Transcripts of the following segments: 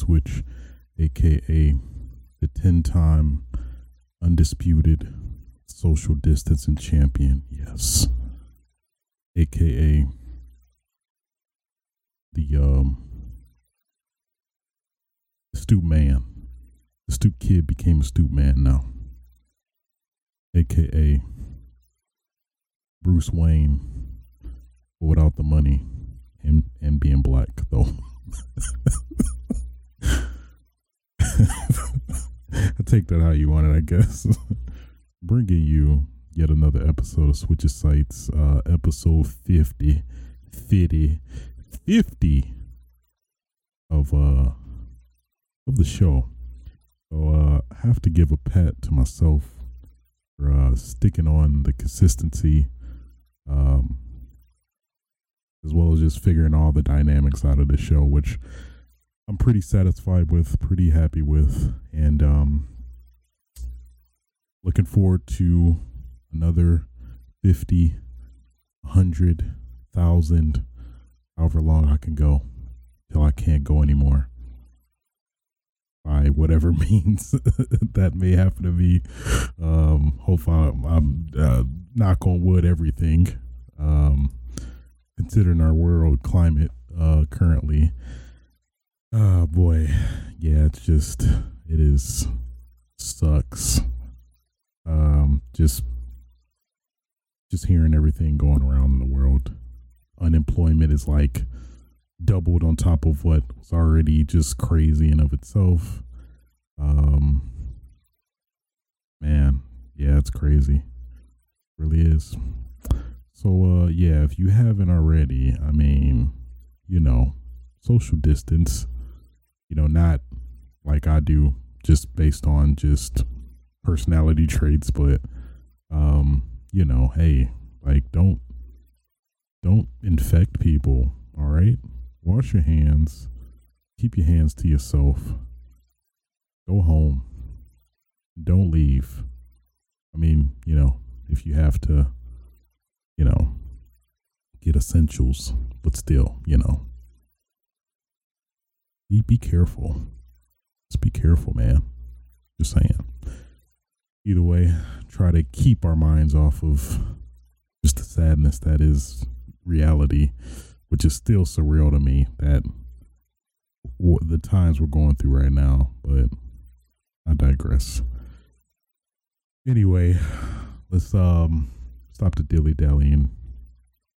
Switch, aka the 10 time undisputed social distancing champion. Yes. aka the um stoop man. The stoop kid became a stoop man now. AKA Bruce Wayne without the money and and being black though. Take that how you want it, I guess. Bringing you yet another episode of Switches Sites, uh, episode 50, 50, 50 of uh of the show. So uh, I have to give a pat to myself for uh, sticking on the consistency, um, as well as just figuring all the dynamics out of the show, which I'm pretty satisfied with, pretty happy with, and um, looking forward to another 50, 100, 1,000, however long I can go till I can't go anymore by whatever means that may happen to be. Um, hopefully, I'm, I'm uh, knock on wood, everything. Um, considering our world climate uh, currently, oh boy, yeah, it's just it is sucks. Um, just just hearing everything going around in the world. Unemployment is like doubled on top of what was already just crazy in of itself. Um, man, yeah, it's crazy. It really is. So, uh, yeah, if you haven't already, I mean, you know, social distance, you know, not like I do, just based on just personality traits, but, um, you know, hey, like, don't, don't infect people, all right? wash your hands, keep your hands to yourself, go home, don't leave. I mean, you know, if you have to, you know, get essentials, but still, you know, be be careful. Just be careful, man. Just saying. Either way, try to keep our minds off of just the sadness that is reality which is still surreal to me that the times we're going through right now. But I digress. Anyway, let's um stop the dilly dallying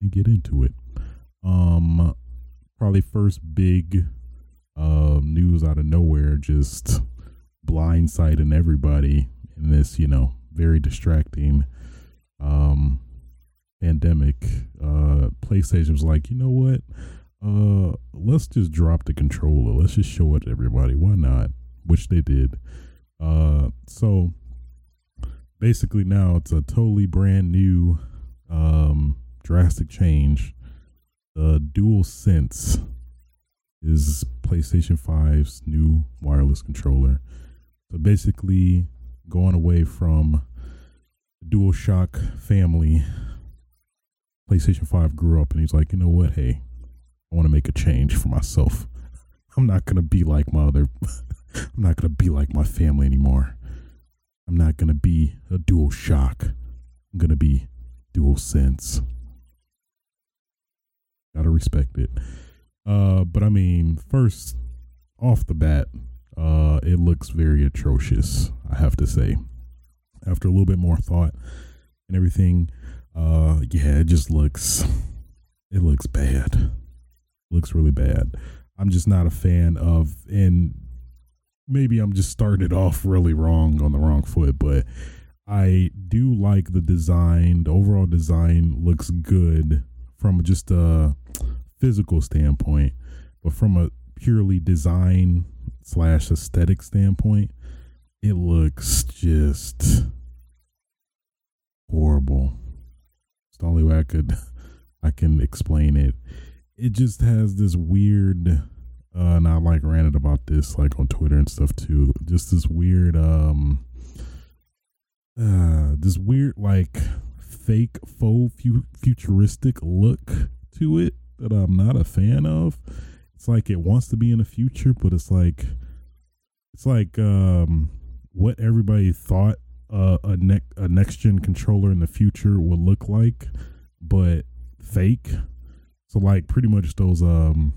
and get into it. Um, probably first big uh, news out of nowhere, just blindsiding everybody in this, you know, very distracting um pandemic, uh, PlayStation was like, you know what? Uh, let's just drop the controller. Let's just show it to everybody. Why not? Which they did. Uh, so basically now it's a totally brand new, um, drastic change. The DualSense is PlayStation 5's new wireless controller. So basically, going away from the DualShock family PlayStation 5 grew up and he's like, you know what? Hey, I want to make a change for myself. I'm not going to be like my other, I'm not going to be like my family anymore. I'm not going to be a DualShock. I'm going to be DualSense. Gotta respect it. Uh, but I mean, first off the bat, uh, it looks very atrocious, I have to say. After a little bit more thought and everything, uh, yeah, it just looks, it looks bad. Looks really bad. I'm just not a fan of, and maybe I'm just starting it off really wrong on the wrong foot, but I do like the design. The overall design looks good from just a physical standpoint, but from a purely design slash aesthetic standpoint, it looks just horrible It's the only way I could I can explain it. It just has this weird uh and I like ranted about this like on Twitter and stuff too. Just this weird um uh this weird like fake faux fu- futuristic look to it that I'm not a fan of. it's like it wants to be in the future, but it's like it's like um what everybody thought uh, a neck a next gen controller in the future would look like, but fake. So like pretty much those um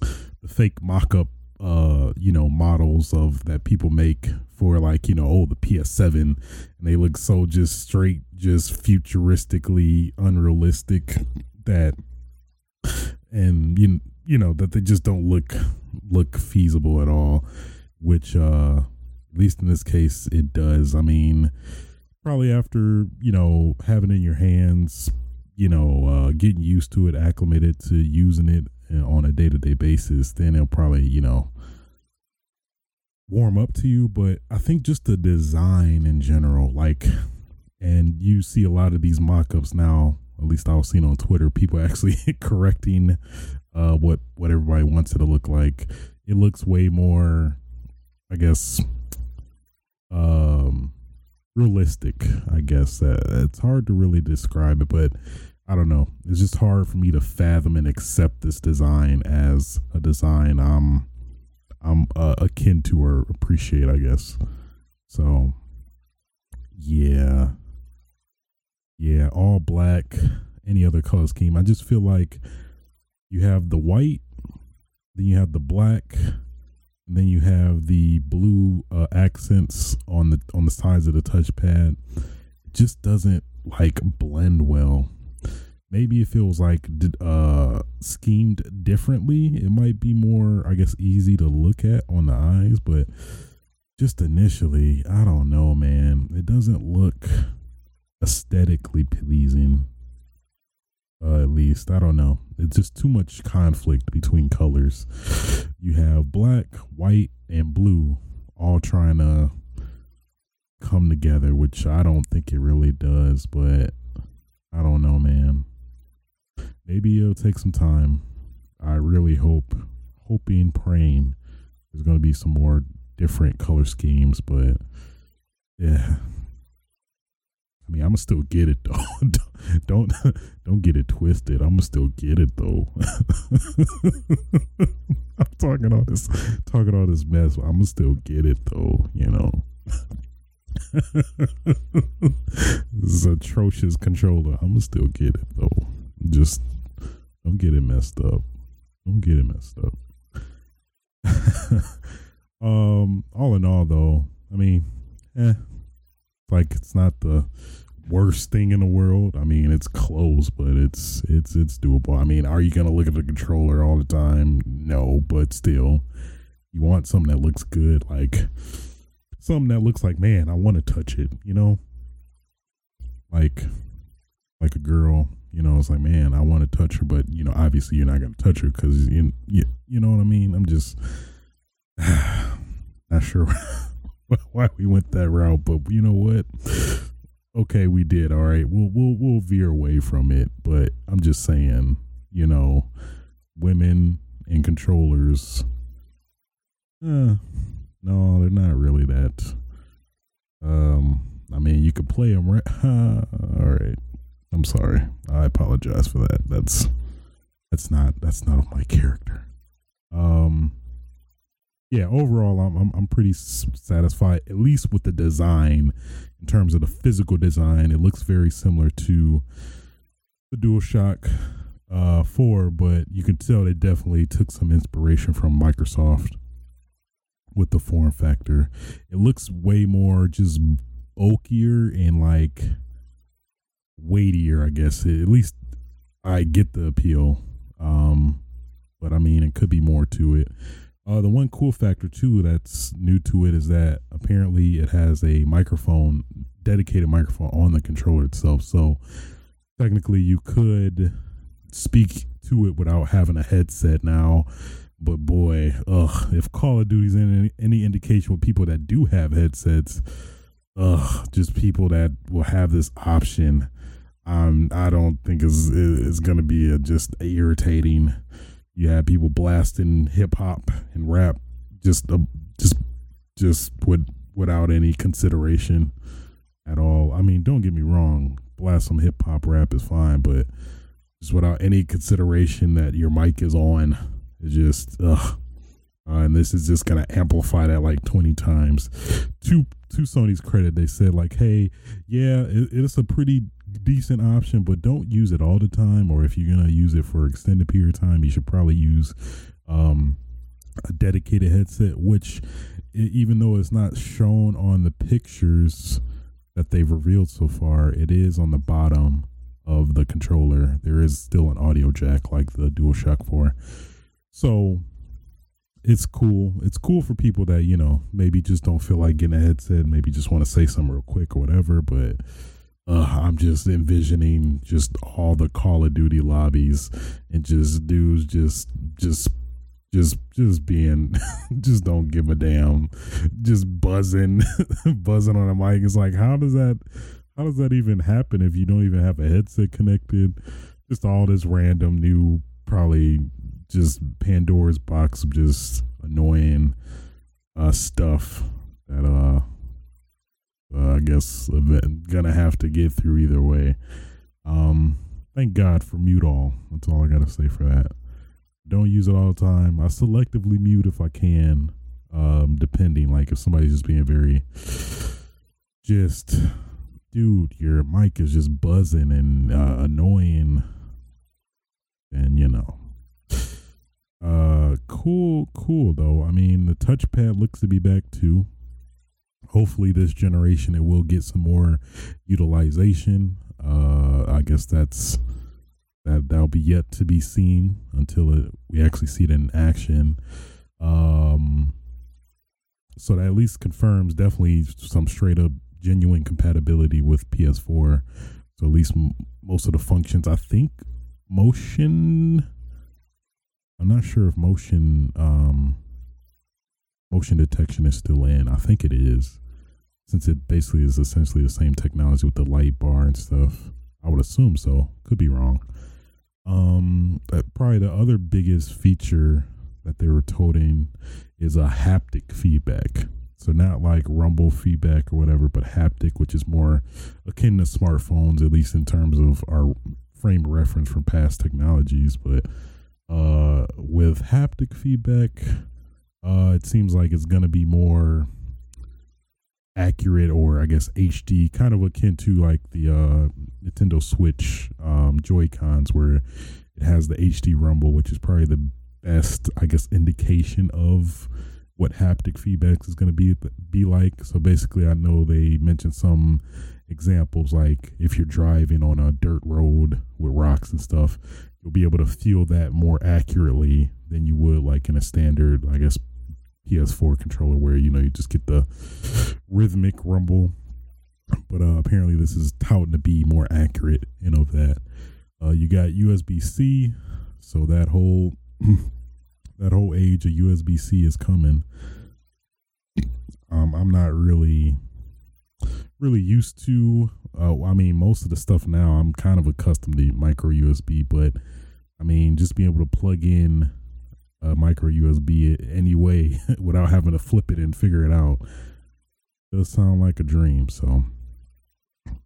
the fake mock up uh you know models of that people make for like you know oh the PS7 and they look so just straight just futuristically unrealistic that and you you know that they just don't look look feasible at all which uh at least in this case it does. I mean probably after you know having in your hands you know uh getting used to it acclimated to using it on a day-to-day basis then it'll probably you know warm up to you. But i think just the design in general like and you see a lot of these mock-ups now at least i was seeing on twitter people actually correcting uh what what everybody wants it to look like it looks way more i guess um realistic i guess uh, it's hard to really describe it but I don't know. It's just hard for me to fathom and accept this design as a design I'm I'm uh, akin to or appreciate, I guess. So, yeah, yeah, all black, any other color scheme. I just feel like you have the white, then you have the black, then you have the blue uh, accents on the on the sides of the touchpad. It just doesn't like blend well maybe if it was like uh schemed differently it might be more i guess easy to look at on the eyes but just initially i don't know man it doesn't look aesthetically pleasing uh, at least i don't know it's just too much conflict between colors you have black white and blue all trying to come together which i don't think it really does but i don't know man maybe it'll take some time. I really hope, hoping, praying there's going to be some more different color schemes, but yeah. I mean, I'm gonna still get it though. don't don't get it twisted. I'm gonna still get it though. I'm talking all this talking all this mess. I'm gonna still get it though. You know. this is atrocious controller. I'm gonna still get it though. Just don't get it messed up. Don't get it messed up. um, all in all, though, I mean, eh, like it's not the worst thing in the world. I mean, it's close, but it's it's it's doable. I mean, are you gonna look at the controller all the time? No, but still, you want something that looks good, like something that looks like, man, I want to touch it. You know, like like a girl you know, it's like, man, I want to touch her, but you know, obviously you're not to touch her because you, you, you know what I mean. I'm just not sure why we went that route, but you know what? Okay, we did. All right, we'll we'll we'll veer away from it, but I'm just saying, you know, women and controllers. Uh, no, they're not really that. Um, I mean, you could play them right. all right. I'm sorry. I apologize for that. That's that's not that's not of my character. Um yeah, overall I'm I'm, I'm pretty satisfied at least with the design in terms of the physical design. It looks very similar to the DualShock uh 4, but you can tell they definitely took some inspiration from Microsoft with the form factor. It looks way more just bulkier and like weightier, I guess. At least I get the appeal. Um, but I mean, it could be more to it. Uh, the one cool factor too that's new to it is that apparently it has a microphone, dedicated microphone on the controller itself. So technically, you could speak to it without having a headset now. But boy, ugh, if Call of Duty's any, any indication with people that do have headsets, ugh, just people that will have this option um, I don't think is is going to be a, just irritating. You have people blasting hip hop and rap just uh, just just with without any consideration at all. I mean, don't get me wrong, blast some hip hop rap is fine, but just without any consideration that your mic is on It's just ugh. Uh, and this is just gonna amplify that like 20 times. To to Sony's credit, they said like, "Hey, yeah, it, it's a pretty decent option, but don't use it all the time. Or if you're gonna use it for extended period of time, you should probably use um, a dedicated headset. Which, even though it's not shown on the pictures that they've revealed so far, it is on the bottom of the controller. There is still an audio jack like the DualShock 4. So it's cool. It's cool for people that, you know, maybe just don't feel like getting a headset, maybe just want to say something real quick or whatever. But uh, I'm just envisioning just all the Call of Duty lobbies and just dudes just, just, just, just being, just don't give a damn, just buzzing, buzzing on a mic. It's like, how does that, how does that even happen if you don't even have a headset connected? Just all this random new, probably just Pandora's box of just annoying uh, stuff that uh, uh I guess gonna have to get through either way. Um, thank God for mute all. That's all I gotta say for that. Don't use it all the time. I selectively mute if I can, um, depending. Like if somebody's just being very, just, dude, your mic is just buzzing and uh, annoying, and you know, uh, cool, cool though. I mean, the touchpad looks to be back too. Hopefully, this generation it will get some more utilization. Uh, I guess that's that that'll be yet to be seen until it, we actually see it in action. Um, so that at least confirms definitely some straight up genuine compatibility with PS4. So at least m- most of the functions, I think, motion I'm not sure if motion um, motion detection is still in. I think it is, since it basically is essentially the same technology with the light bar and stuff. I would assume so. Could be wrong. Um, probably the other biggest feature that they were toting is a haptic feedback. So not like rumble feedback or whatever, but haptic, which is more akin to smartphones, at least in terms of our frame of reference from past technologies. But uh, with haptic feedback, uh, it seems like it's going to be more accurate or I guess HD, kind of akin to like the uh, Nintendo Switch um, Joy Cons, where it has the HD rumble, which is probably the best, I guess, indication of what haptic feedback is going to be be like. So basically, I know they mentioned some examples like if you're driving on a dirt road with rocks and stuff, you'll be able to feel that more accurately than you would like in a standard, I guess, PS4 controller where you know you just get the rhythmic rumble. But uh, apparently, this is touting to be more accurate, and of that. Uh, you got USB C, so that whole that whole age of USB C is coming. Um, I'm not really really used to. Uh, I mean, most of the stuff now I'm kind of accustomed to micro USB, but I mean, just being able to plug in a micro USB anyway without having to flip it and figure it out does sound like a dream. So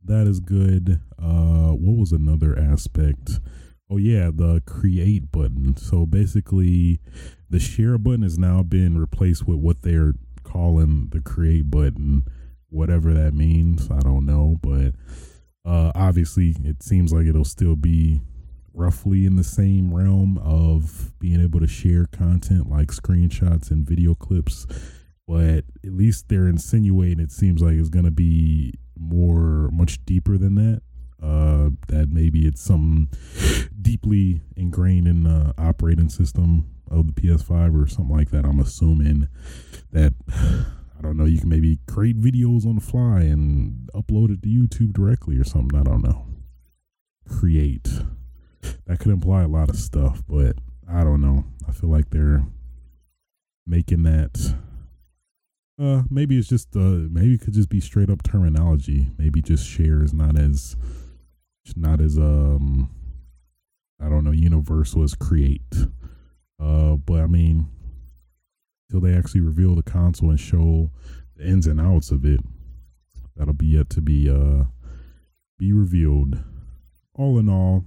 that is good. Uh, what was another aspect? Oh yeah, the create button. So basically, the share button has now been replaced with what they're calling the create button whatever that means. I don't know, but uh, obviously, it seems like it'll still be roughly in the same realm of being able to share content like screenshots and video clips. But at least they're insinuating it seems like it's going to be more, much deeper than that. Uh, that maybe it's something deeply ingrained in the operating system of the PS5 or something like that. I'm assuming that I don't know, you can maybe create videos on the fly and upload it to YouTube directly or something. I don't know. Create. That could imply a lot of stuff, but I don't know. I feel like they're making that uh maybe it's just uh maybe it could just be straight up terminology. Maybe just share is not as not as um I don't know, universal as create. Uh but I mean till they actually reveal the console and show the ins and outs of it. That'll be yet to be uh be revealed. All in all,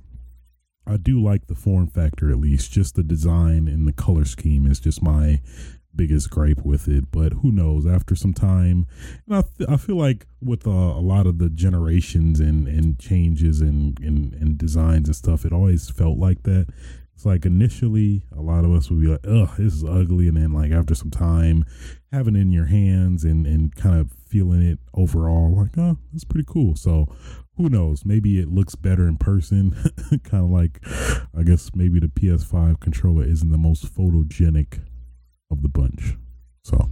I do like the form factor at least. Just the design and the color scheme is just my biggest gripe with it. But who knows? After some time, and I, th- I feel like with uh, a lot of the generations and, and changes and, and, and designs and stuff, it always felt like that. It's like initially, a lot of us would be like, "Ugh, this is ugly," and then like after some time, having it in your hands and and kind of feeling it overall, like, "Oh, it's pretty cool." So who knows? Maybe it looks better in person. kind of like, I guess maybe the PS5 controller isn't the most photogenic of the bunch. So,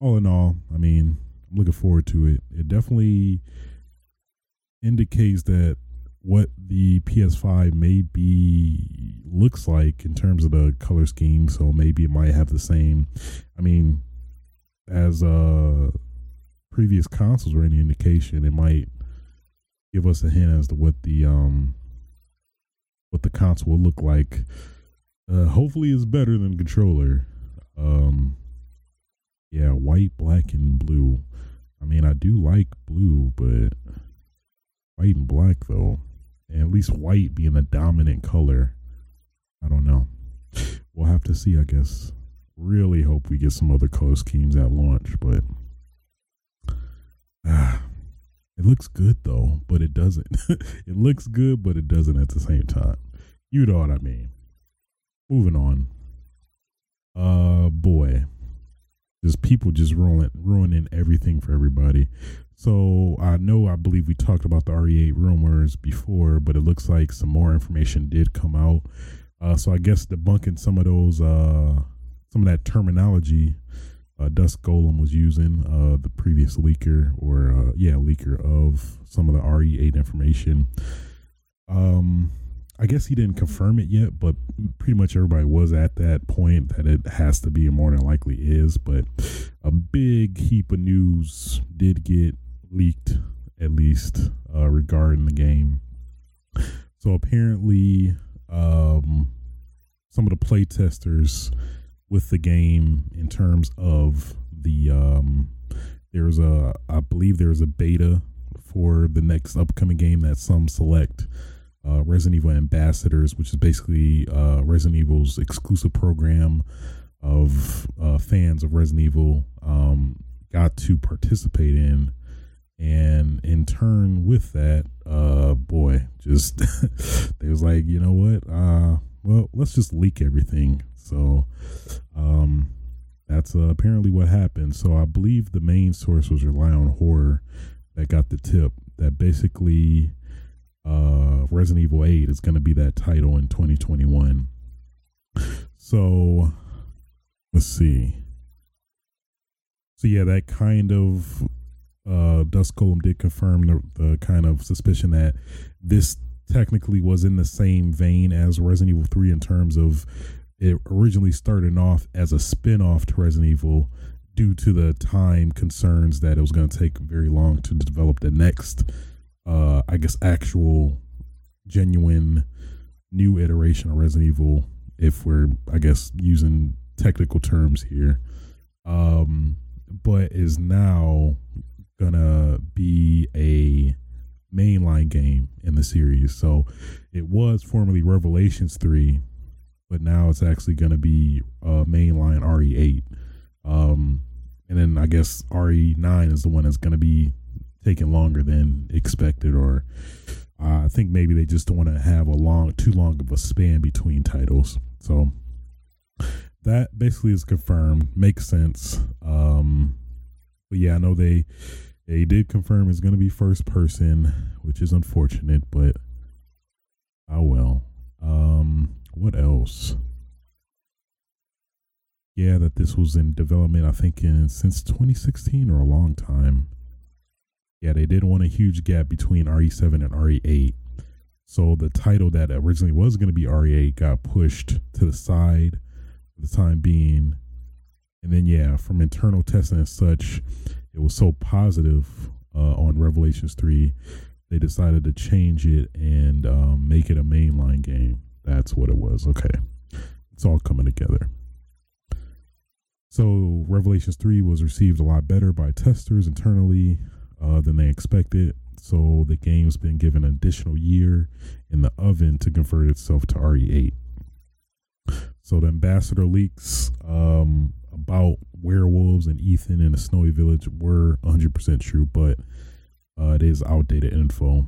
all in all, I mean, I'm looking forward to it. It definitely indicates that what the PS5 may be looks like in terms of the color scheme. So maybe it might have the same. I mean, as uh previous consoles were any indication, it might give us a hint as to what the um what the console will look like. Uh, hopefully, it's better than controller. Um, yeah, white, black, and blue. I mean, I do like blue, but white and black though, and at least white being the dominant color. I don't know. We'll have to see, I guess. Really hope we get some other color schemes at launch, but ah, it looks good though, but it doesn't. it looks good, but it doesn't at the same time. You know what I mean. Moving on. Uh boy. Just people just ruining ruining everything for everybody. So I know I believe we talked about the RE8 rumors before, but it looks like some more information did come out. Uh, so I guess debunking some of those uh, some of that terminology uh, Dusk Golem was using, uh, the previous leaker, or uh, yeah, leaker of some of the RE8 information. Um, I guess he didn't confirm it yet, but pretty much everybody was at that point that it has to be, and more than likely is. But a big heap of news did get leaked, at least uh, regarding the game. So apparently, um, some of the play testers with the game in terms of the um there's a I believe there's a beta for the next upcoming game that some select uh, Resident Evil ambassadors, which is basically uh, Resident Evil's exclusive program of uh, fans of Resident Evil, um, got to participate in. And in turn, with that, uh, boy, just they was like, you know what? Uh, well, let's just leak everything. So, um, that's uh, apparently what happened. So I believe the main source was Rely on Horror that got the tip that basically uh, Resident Evil 8 is going to be that title in 2021. So let's see. So yeah, that kind of uh, Dusk Golem did confirm the, the kind of suspicion that this technically was in the same vein as Resident Evil 3 in terms of it originally started off as a spin-off to Resident Evil due to the time concerns that it was going to take very long to develop the next uh I guess actual genuine new iteration of Resident Evil if we're I guess using technical terms here. Um but is now gonna be a mainline game in the series. So it was formerly Revelations 3 but now it's actually going to be uh, mainline RE8. Um, and then I guess RE9 is the one that's going to be taking longer than expected, or uh, I think maybe they just don't want to have a long, too long of a span between titles. So that basically is confirmed. Makes sense. Um, but yeah, I know they they did confirm it's going to be first person, which is unfortunate, but oh well. Um, what else? Yeah, that this was in development, I think, in since 2016 or a long time. Yeah, they did want a huge gap between RE7 and RE8. So the title that originally was going to be RE8 got pushed to the side for the time being. And then, yeah, from internal testing and such, it was so positive uh, on Revelations 3, they decided to change it and um, make it a mainline game. That's what it was. Okay. It's all coming together. So Revelations 3 was received a lot better by testers internally uh, than they expected. So the game's been given an additional year in the oven to convert itself to RE8. So the ambassador leaks um, about werewolves and Ethan in a snowy village were 100% true, but uh, it is outdated info.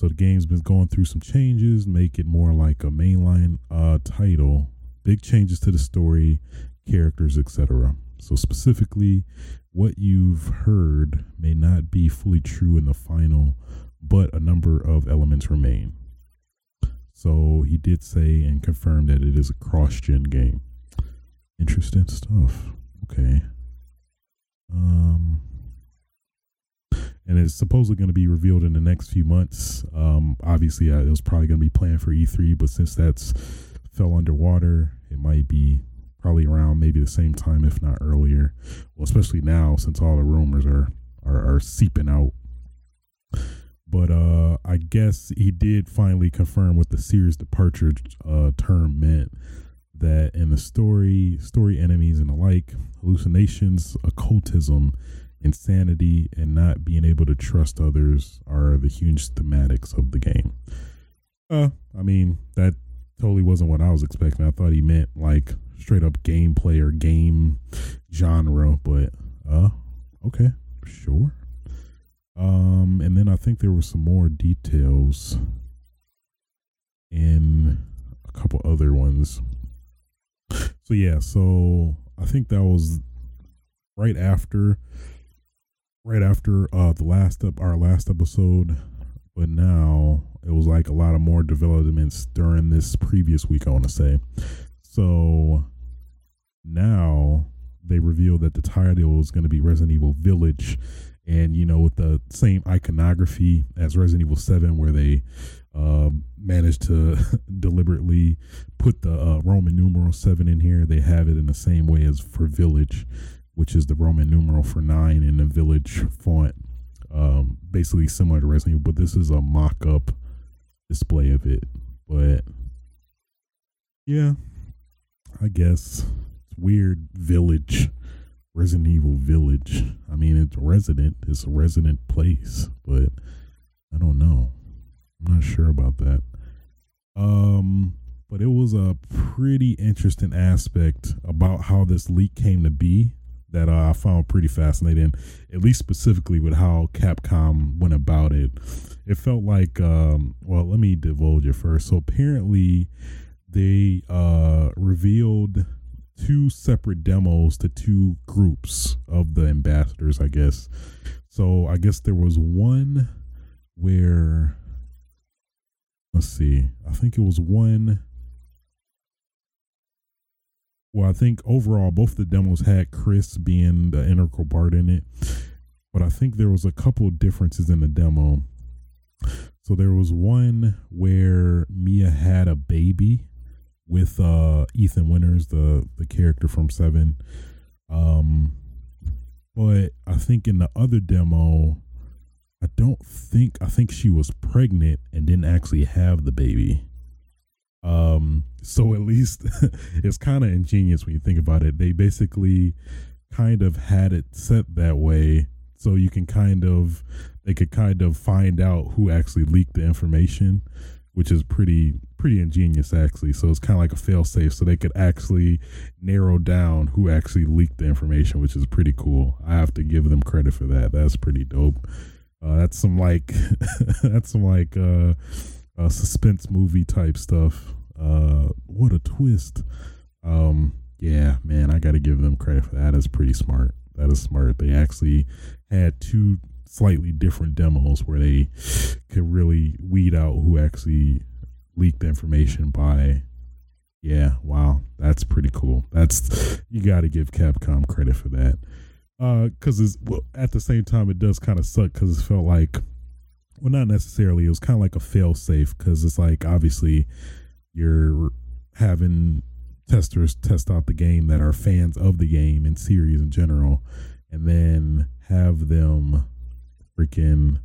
So the game's been going through some changes, make it more like a mainline uh, title. Big changes to the story, characters, etc. So specifically, what you've heard may not be fully true in the final, but a number of elements remain. So he did say and confirm that it is a cross-gen game. Interesting stuff. Okay. Um and it's supposedly going to be revealed in the next few months. Um, obviously, uh, it was probably going to be planned for E3, but since that's fell underwater, it might be probably around maybe the same time, if not earlier. Well, especially now since all the rumors are are, are seeping out. But uh, I guess he did finally confirm what the series departure uh, term meant. That in the story, story enemies and the like, hallucinations, occultism, insanity and not being able to trust others are the huge thematics of the game. Uh, I mean, that totally wasn't what I was expecting. I thought he meant like straight up gameplay or game genre, but uh, okay, sure. Um, and then I think there were some more details in a couple other ones. So yeah, so I think that was right after right after uh the last of our last episode, but now it was like a lot of more developments during this previous week. I want to say, so now they revealed that the title is going to be Resident Evil Village, and you know with the same iconography as Resident Evil Seven, where they um, managed to deliberately put the uh, Roman numeral seven in here. They have it in the same way as for Village, which is the Roman numeral for nine in the village font. Um, basically similar to Resident Evil, but this is a mock up display of it. But yeah, I guess it's weird village. Resident Evil Village. I mean, it's resident. It's a resident place, but I don't know. I'm not sure about that. Um, but it was a pretty interesting aspect about how this leak came to be that uh, I found pretty fascinating, at least specifically with how Capcom went about it. It felt like, um, well, let me divulge it first. So apparently, they uh, revealed two separate demos to two groups of the ambassadors, I guess. So I guess there was one where, let's see, I think it was one well, I think overall both the demos had Chris being the integral part in it, but I think there was a couple differences in the demo. So there was one where Mia had a baby with uh, Ethan Winters, the the character from Seven. Um, but I think in the other demo, I don't think I think she was pregnant and didn't actually have the baby. Um, so at least it's kind of ingenious when you think about it. They basically kind of had it set that way so you can kind of they could kind of find out who actually leaked the information, which is pretty pretty ingenious actually. So it's kind of like a fail safe, so they could actually narrow down who actually leaked the information, which is pretty cool. I have to give them credit for that. That's pretty dope. Uh, that's some like that's some like uh uh, suspense movie type stuff. Uh, what a twist! Um, yeah, man, I got to give them credit for that. That's pretty smart. That is smart. They actually had two slightly different demos where they could really weed out who actually leaked the information by yeah wow that's pretty cool that's you got to give capcom credit for that uh because it's well at the same time it does kind of suck because it felt like well not necessarily. It was kind of like a fail safe because it's like obviously you're having testers test out the game that are fans of the game and series in general and then have them freaking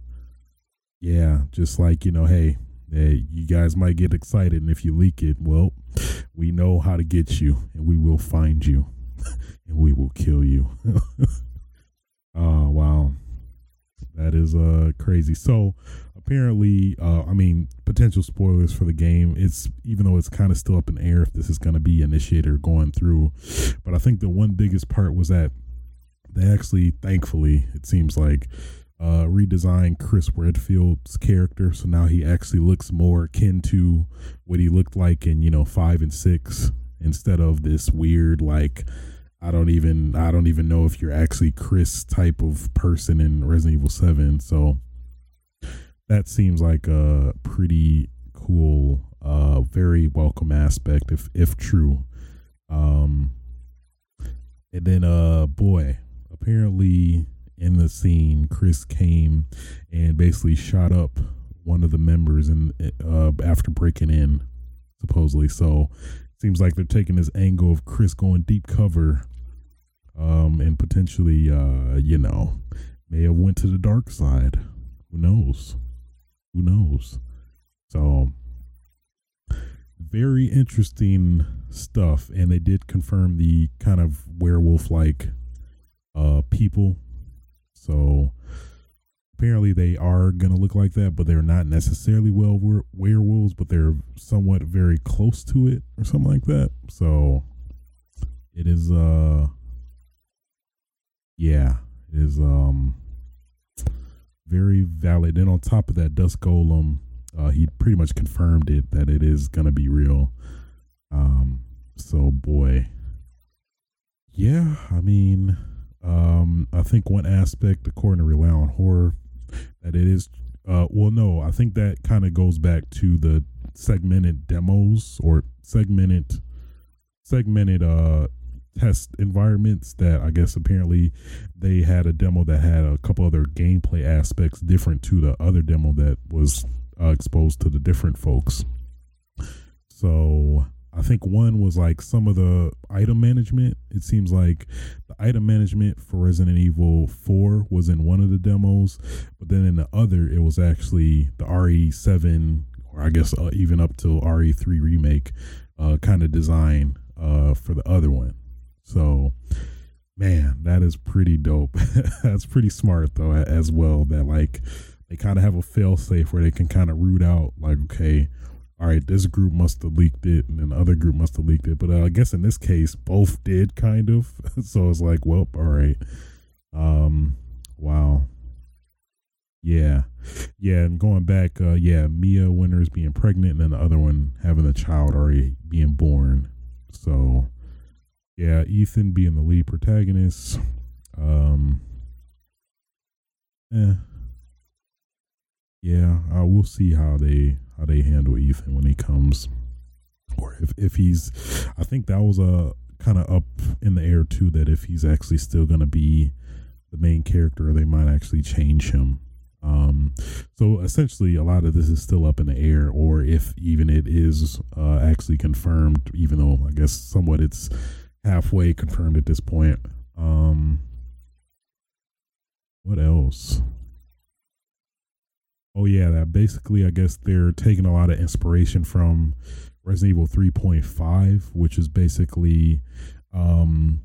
yeah just like you know hey, hey you guys might get excited and if you leak it well we know how to get you and we will find you and we will kill you. Oh wow That is uh crazy. So apparently, uh, I mean, potential spoilers for the game. It's even though it's kind of still up in air if this is going to be initiator going through, but I think the one biggest part was that they actually, thankfully, it seems like, uh, redesigned Chris Redfield's character, so now he actually looks more akin to what he looked like in you know five and six, instead of this weird like I don't even I don't even know if you're actually Chris type of person in Resident Evil Seven. So that seems like a pretty cool, uh, very welcome aspect if if true. Um, and then uh, boy, apparently in the scene, Chris came and basically shot up one of the members and uh, after breaking in, supposedly. So seems like they're taking this angle of Chris going deep cover, um, and potentially, uh, you know, may have went to the dark side. Who knows? Who knows? So very interesting stuff, and they did confirm the kind of werewolf like uh people. So apparently they are gonna look like that, but they're not necessarily well werewolves, but they're somewhat very close to it or something like that. So it is uh yeah, is um very valid. And on top of that, Dusk Golem, uh, he pretty much confirmed it that it is gonna be real. Um, so boy, yeah, I mean, um, I think one aspect, according to Rely on Horror, that it is. Uh, well, no, I think that kind of goes back to the segmented demos or segmented segmented uh test environments that I guess apparently they had a demo that had a couple other gameplay aspects different to the other demo that was uh, exposed to the different folks. So I think one was like some of the item management. It seems like the item management for Resident Evil 4 was in one of the demos, but then in the other, it was actually the RE7, or I guess uh, even up to RE3 remake uh, kind of design uh, for the other one. So, man, that is pretty dope. That's pretty smart though, as well. That like they kind of have a fail safe where they can kind of root out like, okay, all right, this group must have leaked it, and then the other group must have leaked it. But uh, I guess in this case, both did kind of. so it's like, well, all right. Um, wow. Yeah, yeah, and going back, uh, yeah, Mia Winters being pregnant, and then the other one having a child already being born. So yeah, Ethan being the lead protagonist. Um, yeah, yeah, uh, we'll see how they how they handle Ethan when he comes, or if if he's. I think that was a uh, kind of up in the air too. That if he's actually still going to be the main character, they might actually change him. Um, so essentially, a lot of this is still up in the air, or if even it is uh, actually confirmed, even though I guess somewhat it's halfway confirmed at this point. Um, what else? Oh yeah, that basically I guess they're taking a lot of inspiration from Resident Evil 3.5, which is basically um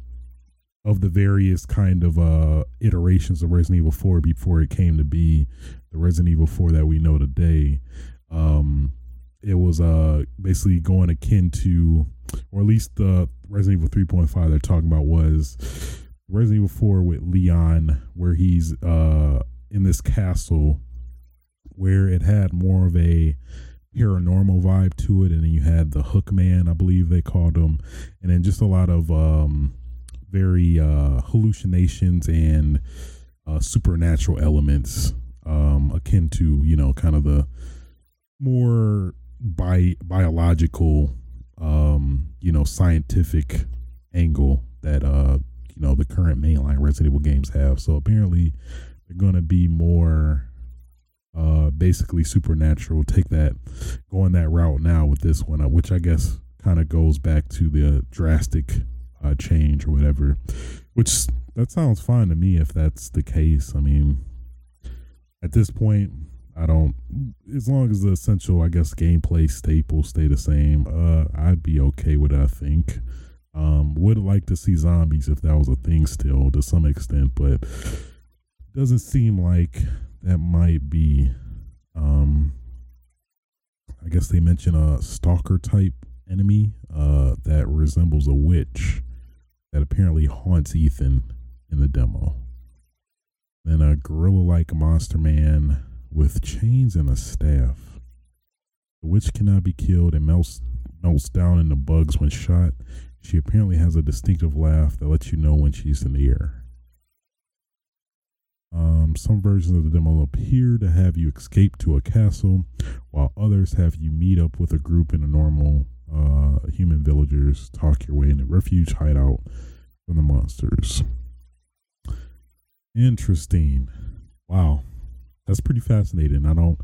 of the various kind of uh iterations of Resident Evil 4 before it came to be the Resident Evil 4 that we know today. Um it was uh basically going akin to or at least the Resident Evil 3.5 they're talking about was Resident Evil 4 with Leon, where he's uh, in this castle where it had more of a paranormal vibe to it, and then you had the Hook Man, I believe they called him, and then just a lot of um, very uh, hallucinations and uh, supernatural elements, um, akin to you know kind of the more bi- biological um, you know, scientific angle that uh, you know, the current mainline Resident Evil games have. So apparently they're gonna be more uh basically supernatural, take that going that route now with this one, uh, which I guess kind of goes back to the drastic uh change or whatever. Which that sounds fine to me if that's the case. I mean at this point I don't as long as the essential I guess gameplay staples stay the same, uh I'd be okay with it, I think. Um would like to see zombies if that was a thing still to some extent, but doesn't seem like that might be um I guess they mention a stalker type enemy uh that resembles a witch that apparently haunts Ethan in the demo. Then a gorilla like monster man with chains and a staff. The witch cannot be killed and melts melts down into bugs when shot. She apparently has a distinctive laugh that lets you know when she's in the air. Um, some versions of the demo appear to have you escape to a castle, while others have you meet up with a group in a normal uh, human villagers, talk your way in a refuge hideout from the monsters. Interesting. Wow. That's pretty fascinating. I don't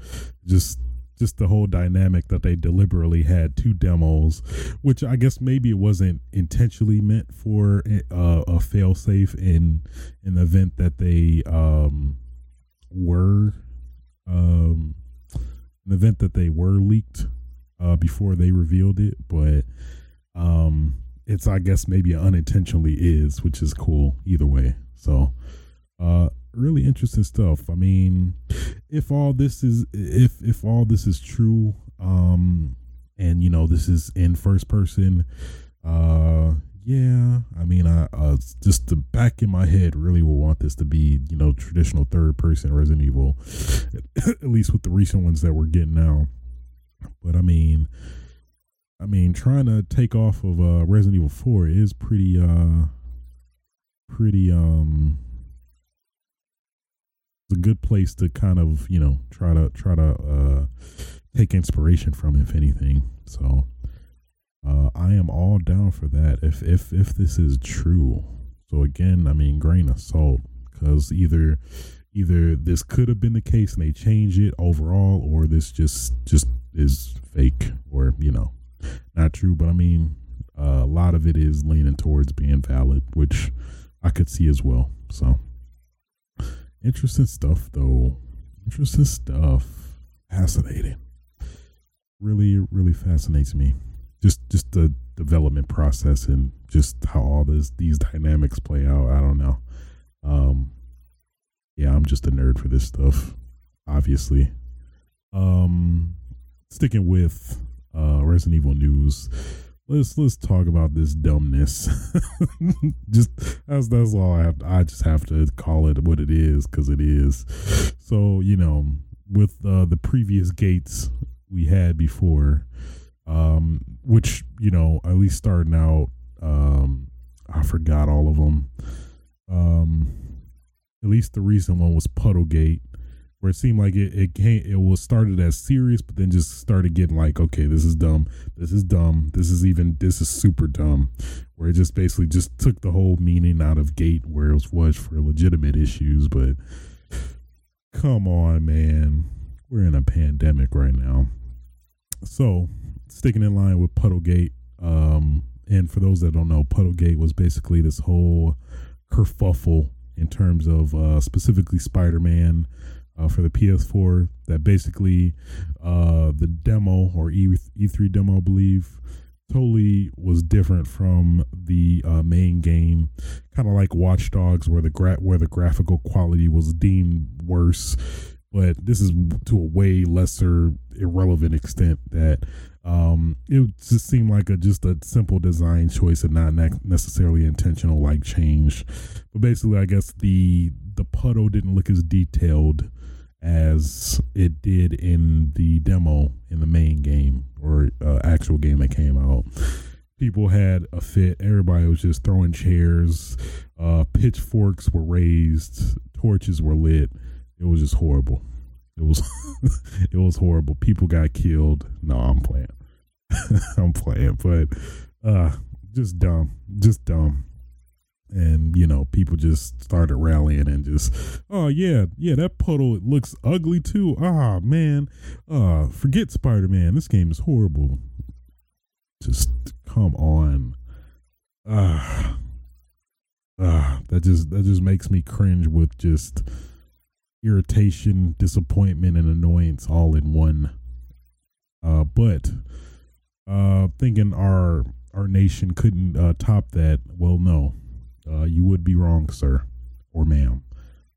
just just the whole dynamic that they deliberately had two demos, which I guess maybe it wasn't intentionally meant for uh, a fail safe in an event that they um, were um, an event that they were leaked uh, before they revealed it, but um, it's I guess maybe unintentionally is, which is cool either way. So uh, really interesting stuff. I mean, if all this is if if all this is true, um, and you know this is in first person, uh, yeah. I mean, I uh, just the back in my head really will want this to be you know traditional third person Resident Evil, at least with the recent ones that we're getting now. But I mean, I mean, trying to take off of uh, Resident Evil Four is pretty uh pretty um it's a good place to kind of you know try to try to uh, take inspiration from, if anything. So uh, I am all down for that. If if if this is true, so again, I mean, grain of salt, because either either this could have been the case and they change it overall, or this just just is fake, or you know, not true. But I mean, uh, a lot of it is leaning towards being valid, which I could see as well. So Interesting stuff, though. Interesting stuff. Fascinating. Really, really fascinates me. Just, just the development process and just how all this these dynamics play out. I don't know. Um, yeah, I'm just a nerd for this stuff. Obviously. Um, sticking with uh Resident Evil news let's let's talk about this dumbness. just that's that's all I have. I just have to call it what it is because it is. So you know, with uh, the previous gates we had before, um, which you know at least starting out, um, I forgot all of them. Um, at least the recent one was Puddlegate where it seemed like it it came it was started as serious, but then just started getting like, okay, this is dumb, this is dumb, this is even this is super dumb, where it just basically just took the whole meaning out of Gate where it was, for legitimate issues. But come on, man, we're in a pandemic right now. So sticking in line with Puddlegate, um, and for those that don't know, Puddlegate was basically this whole kerfuffle in terms of uh, specifically Spider-Man uh, for the PS4 that basically uh, the demo or E E3 demo, I believe, totally was different from the uh, main game. Kind of like Watch Dogs, where the gra- where the graphical quality was deemed worse, but this is to a way lesser, irrelevant extent that um, it just seemed like a just a simple design choice and not ne- necessarily intentional like change. But basically, I guess the the puddle didn't look as detailed as it did in the demo in the main game or uh, actual game that came out. People had a fit. Everybody was just throwing chairs. Uh, pitchforks were raised. Torches were lit. It was just horrible. It was it was horrible. People got killed. No, I'm playing. I'm playing, but uh, just dumb. Just dumb and you know people just started rallying and just oh yeah yeah that puddle it looks ugly too. Ah man. Uh forget spider-man. This game is horrible. Just come on. Ah. Ah that just that just makes me cringe with just irritation disappointment and annoyance all in one. Uh but uh thinking our our nation couldn't uh, top that well no uh, you would be wrong, sir or ma'am.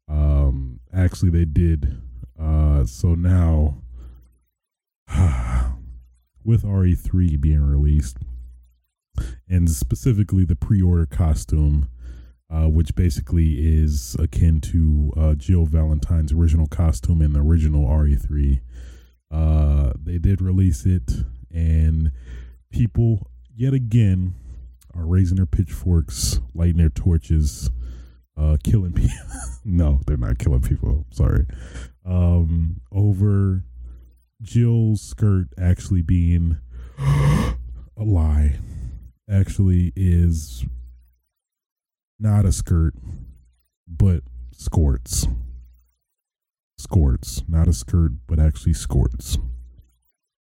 Um, actually, they did. Uh, so now, with RE3 being released, and specifically the pre-order costume, uh, which basically is akin to uh, Jill Valentine's original costume in the original RE3. Uh, they did release it, and people yet again are raising their pitchforks, lighting their torches, uh, killing people. no, they're not killing people. sorry. Um, over Jill's skirt actually being a lie, actually is not a skirt, but skorts. Skorts, not a skirt, but actually skorts.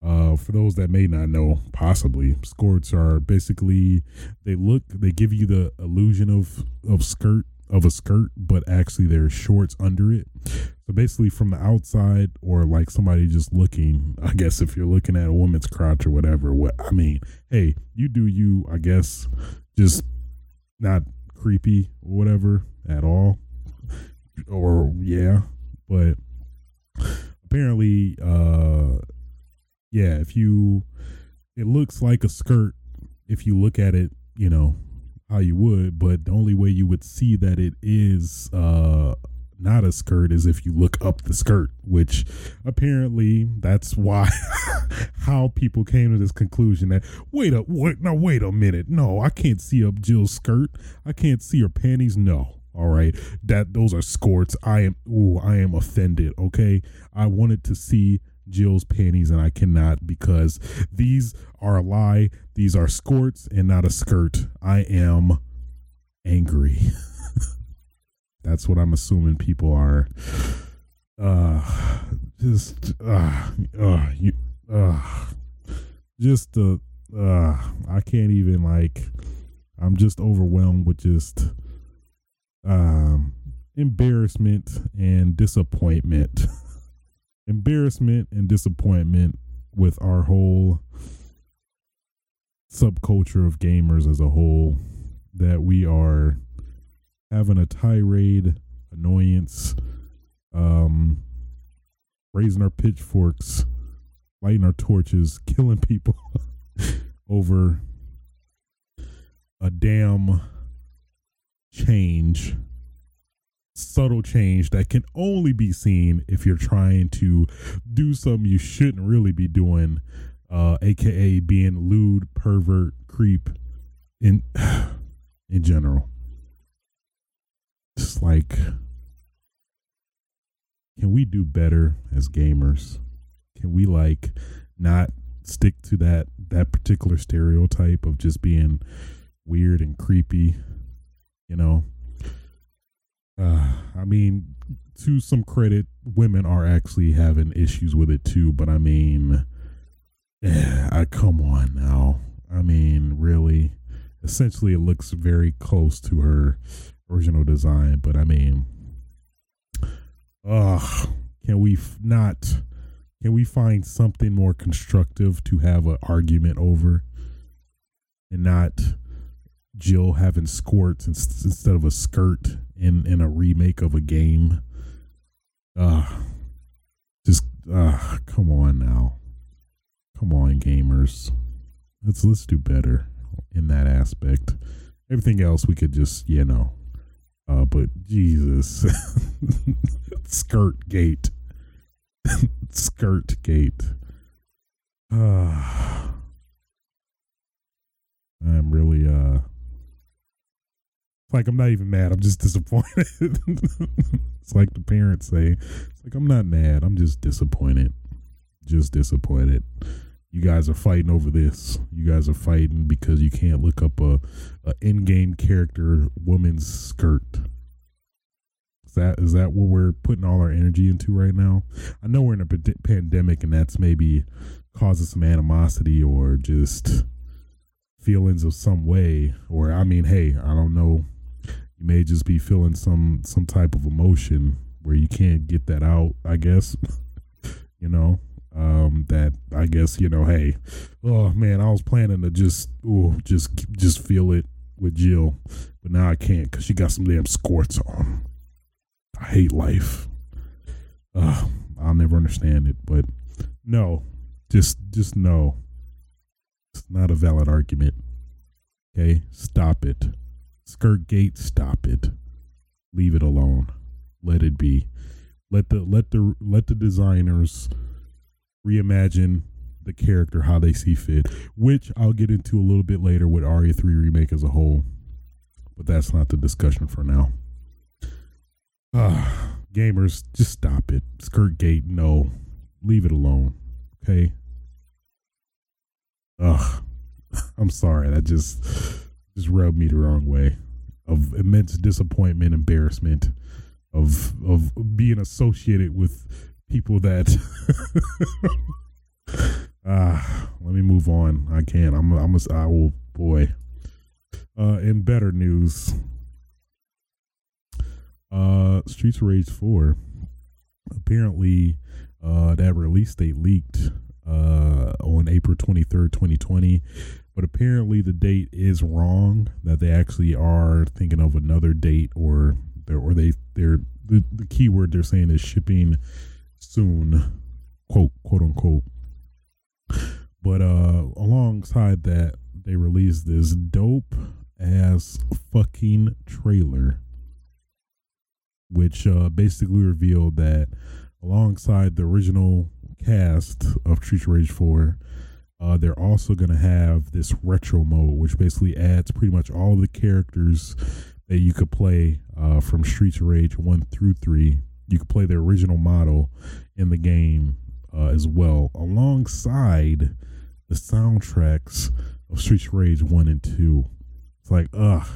Uh, for those that may not know, possibly skorts are basically they look they give you the illusion of of skirt of a skirt, but actually there's shorts under it. So basically, from the outside, or like somebody just looking, I guess if you're looking at a woman's crotch or whatever, what I mean, hey, you do you, I guess, just not creepy or whatever at all, or yeah, but apparently, uh, yeah, if you, it looks like a skirt if you look at it, you know, how you would, but the only way you would see that it is uh not a skirt is if you look up the skirt, which apparently that's why how people came to this conclusion that wait a wait now wait a minute. No, I can't see up Jill's skirt. I can't see her panties. No. All right. That those are skorts. I am ooh, I am offended. Okay. I wanted to see Jill's panties and I cannot because these are a lie. These are skorts and not a skirt. I am angry. That's what I'm assuming people are. Uh, just uh, uh, you, uh, just uh, uh, I can't even like. I'm just overwhelmed with just um embarrassment and disappointment. embarrassment and disappointment with our whole subculture of gamers as a whole that we are having a tirade, annoyance, um, raising our pitchforks, lighting our torches, killing people over a damn change, subtle change that can only be seen if you're trying to do something you shouldn't really be doing, uh, aka being lewd, pervert, creep in in general. Just like can we do better as gamers? Can we like not stick to that that particular stereotype of just being weird and creepy you know uh i mean to some credit women are actually having issues with it too but i mean yeah, I come on now i mean really essentially it looks very close to her original design, but I mean, uh, can we f- not? Can we find something more constructive to have an argument over, and not Jill having skorts instead of a skirt in in a remake of a game? Uh just uh come on now, come on, gamers. Let's let's do better in that aspect. Everything else we could just you know uh, but Jesus, skirt gate, skirt gate. Uh, I'm really uh, like I'm not even mad. I'm just disappointed. it's like the parents say. It's like I'm not mad. I'm just disappointed. Just disappointed you guys are fighting over this. You guys are fighting because you can't look up a, a in-game character woman's skirt. Is that is that what we're putting all our energy into right now? I know we're in a pandemic, and that's maybe causing some animosity or just feelings of some way. Or I mean, hey, I don't know. You may just be feeling some some type of emotion where you can't get that out. I guess you know um, that I guess you know, hey, oh man, I was planning to just, oh, just, just feel it with Jill, but now I can't because she got some damn skorts on. I hate life. Ugh, I'll never understand it, but no, just just no. It's not a valid argument. Okay, stop it. Skirt gate, stop it. Leave it alone. Let it be. Let the let the let the designers reimagine the character how they see fit, which I'll get into a little bit later with RE3 remake as a whole. But that's not the discussion for now. Uh, gamers, just stop it. Skirt gate, no. Leave it alone. Okay? Ugh. I'm sorry. That just just rubbed me the wrong way. Of immense disappointment, embarrassment, of of being associated with people that ah let me move on. I can't. I'm I'm a I will boy. Uh in better news. Uh Streets Rage 4 apparently uh that release date leaked uh on April 23rd, 2020 but apparently the date is wrong that they actually are thinking of another date or they're, or they they're the, the keyword they're saying is shipping soon quote quote unquote. But uh alongside that they released this dope ass fucking trailer which uh basically revealed that alongside the original cast of Street Rage 4 uh, they're also going to have this retro mode, which basically adds pretty much all of the characters that you could play uh, from Streets of Rage 1 through 3. You could play the original model in the game uh, as well, alongside the soundtracks of Streets of Rage 1 and 2. It's like, ugh,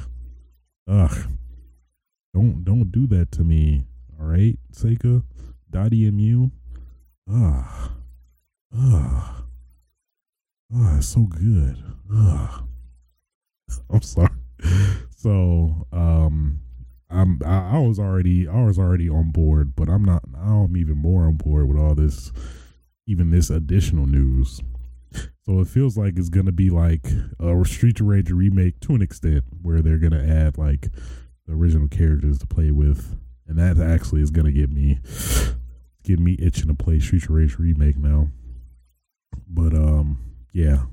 ugh. Don't don't do that to me. All right, Sega, Dottie MU. Ugh. Ugh. Oh, it's so good. Ugh. I'm sorry. So, um, I'm I, I, was already I was already on board, but I'm not. I'm even more on board with all this, even this additional news. So it feels like it's gonna be like a Street Rage remake to an extent, where they're gonna add like the original characters to play with, and that actually is gonna get me get me itching to play Street Rage remake now. But um, yeah.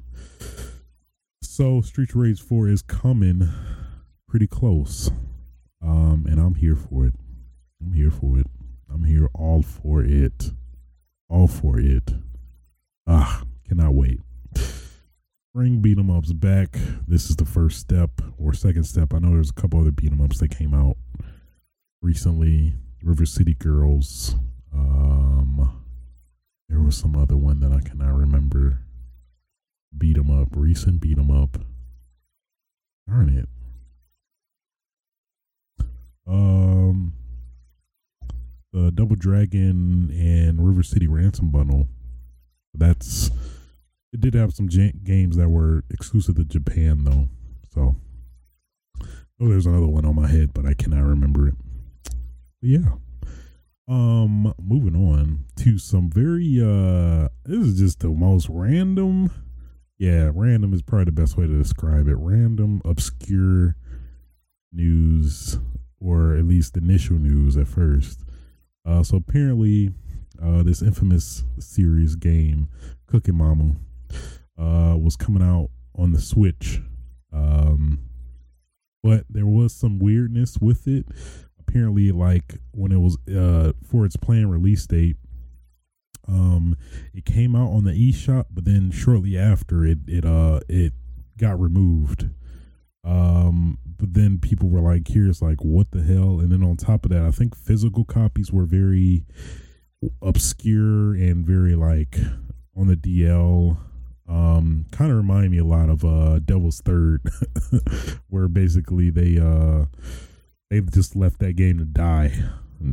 So Street Rage 4 is coming pretty close. Um, and I'm here for it. I'm here for it. I'm here all for it. All for it. Ah, cannot wait. Bring beat 'em ups back. This is the first step or second step. I know there's a couple other beat 'em ups that came out recently. River City Girls. Um, there was some other one that I cannot remember beat 'em up, recent beat 'em up. Darn it. Um, the Double Dragon and River City Ransom bundle. That's it. Did have some j- games that were exclusive to Japan though. So, oh, there's another one on my head, but I cannot remember it. But yeah. Um, moving on to some very uh, this is just the most random yeah, random is probably the best way to describe it. Random, obscure news, or at least initial news at first. Uh, so apparently, uh, this infamous series game, Cooking Mama, uh, was coming out on the Switch. Um, but there was some weirdness with it. Apparently, like when it was uh, for its planned release date, um, it came out on the eShop, but then shortly after it it uh it got removed. Um, but then people were like curious, like what the hell? And then on top of that, I think physical copies were very obscure and very like on the DL. Um, kind of remind me a lot of uh Devil's Third, where basically they uh they've just left that game to die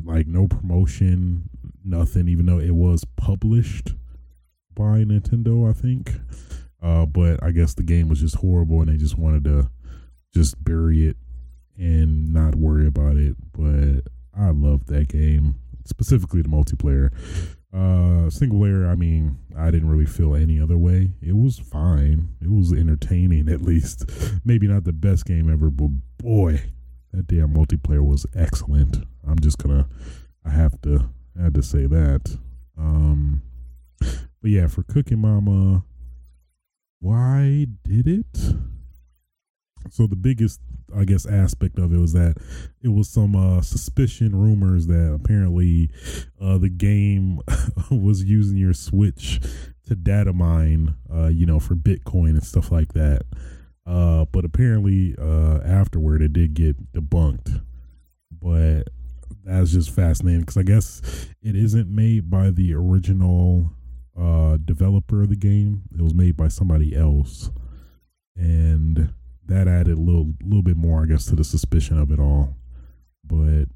like no promotion, nothing, even though it was published by Nintendo, I think. Uh, but I guess the game was just horrible and they just wanted to just bury it and not worry about it. But I love that game, specifically the multiplayer. Uh, single player, I mean, I didn't really feel any other way. It was fine. It was entertaining, at least. Maybe not the best game ever, but boy, that damn multiplayer was excellent. I'm just gonna, I have to, I had to say that. Um, but yeah, for Cooking Mama, why did it? So the biggest, I guess, aspect of it was that it was some uh, suspicion, rumors that apparently uh, the game was using your Switch to data mine, uh, you know, for Bitcoin and stuff like that. Uh, but apparently, uh, afterward, it did get debunked. But that's just fascinating because I guess it isn't made by the original uh, developer of the game. It was made by somebody else, and that added a little little bit more, I guess, to the suspicion of it all. But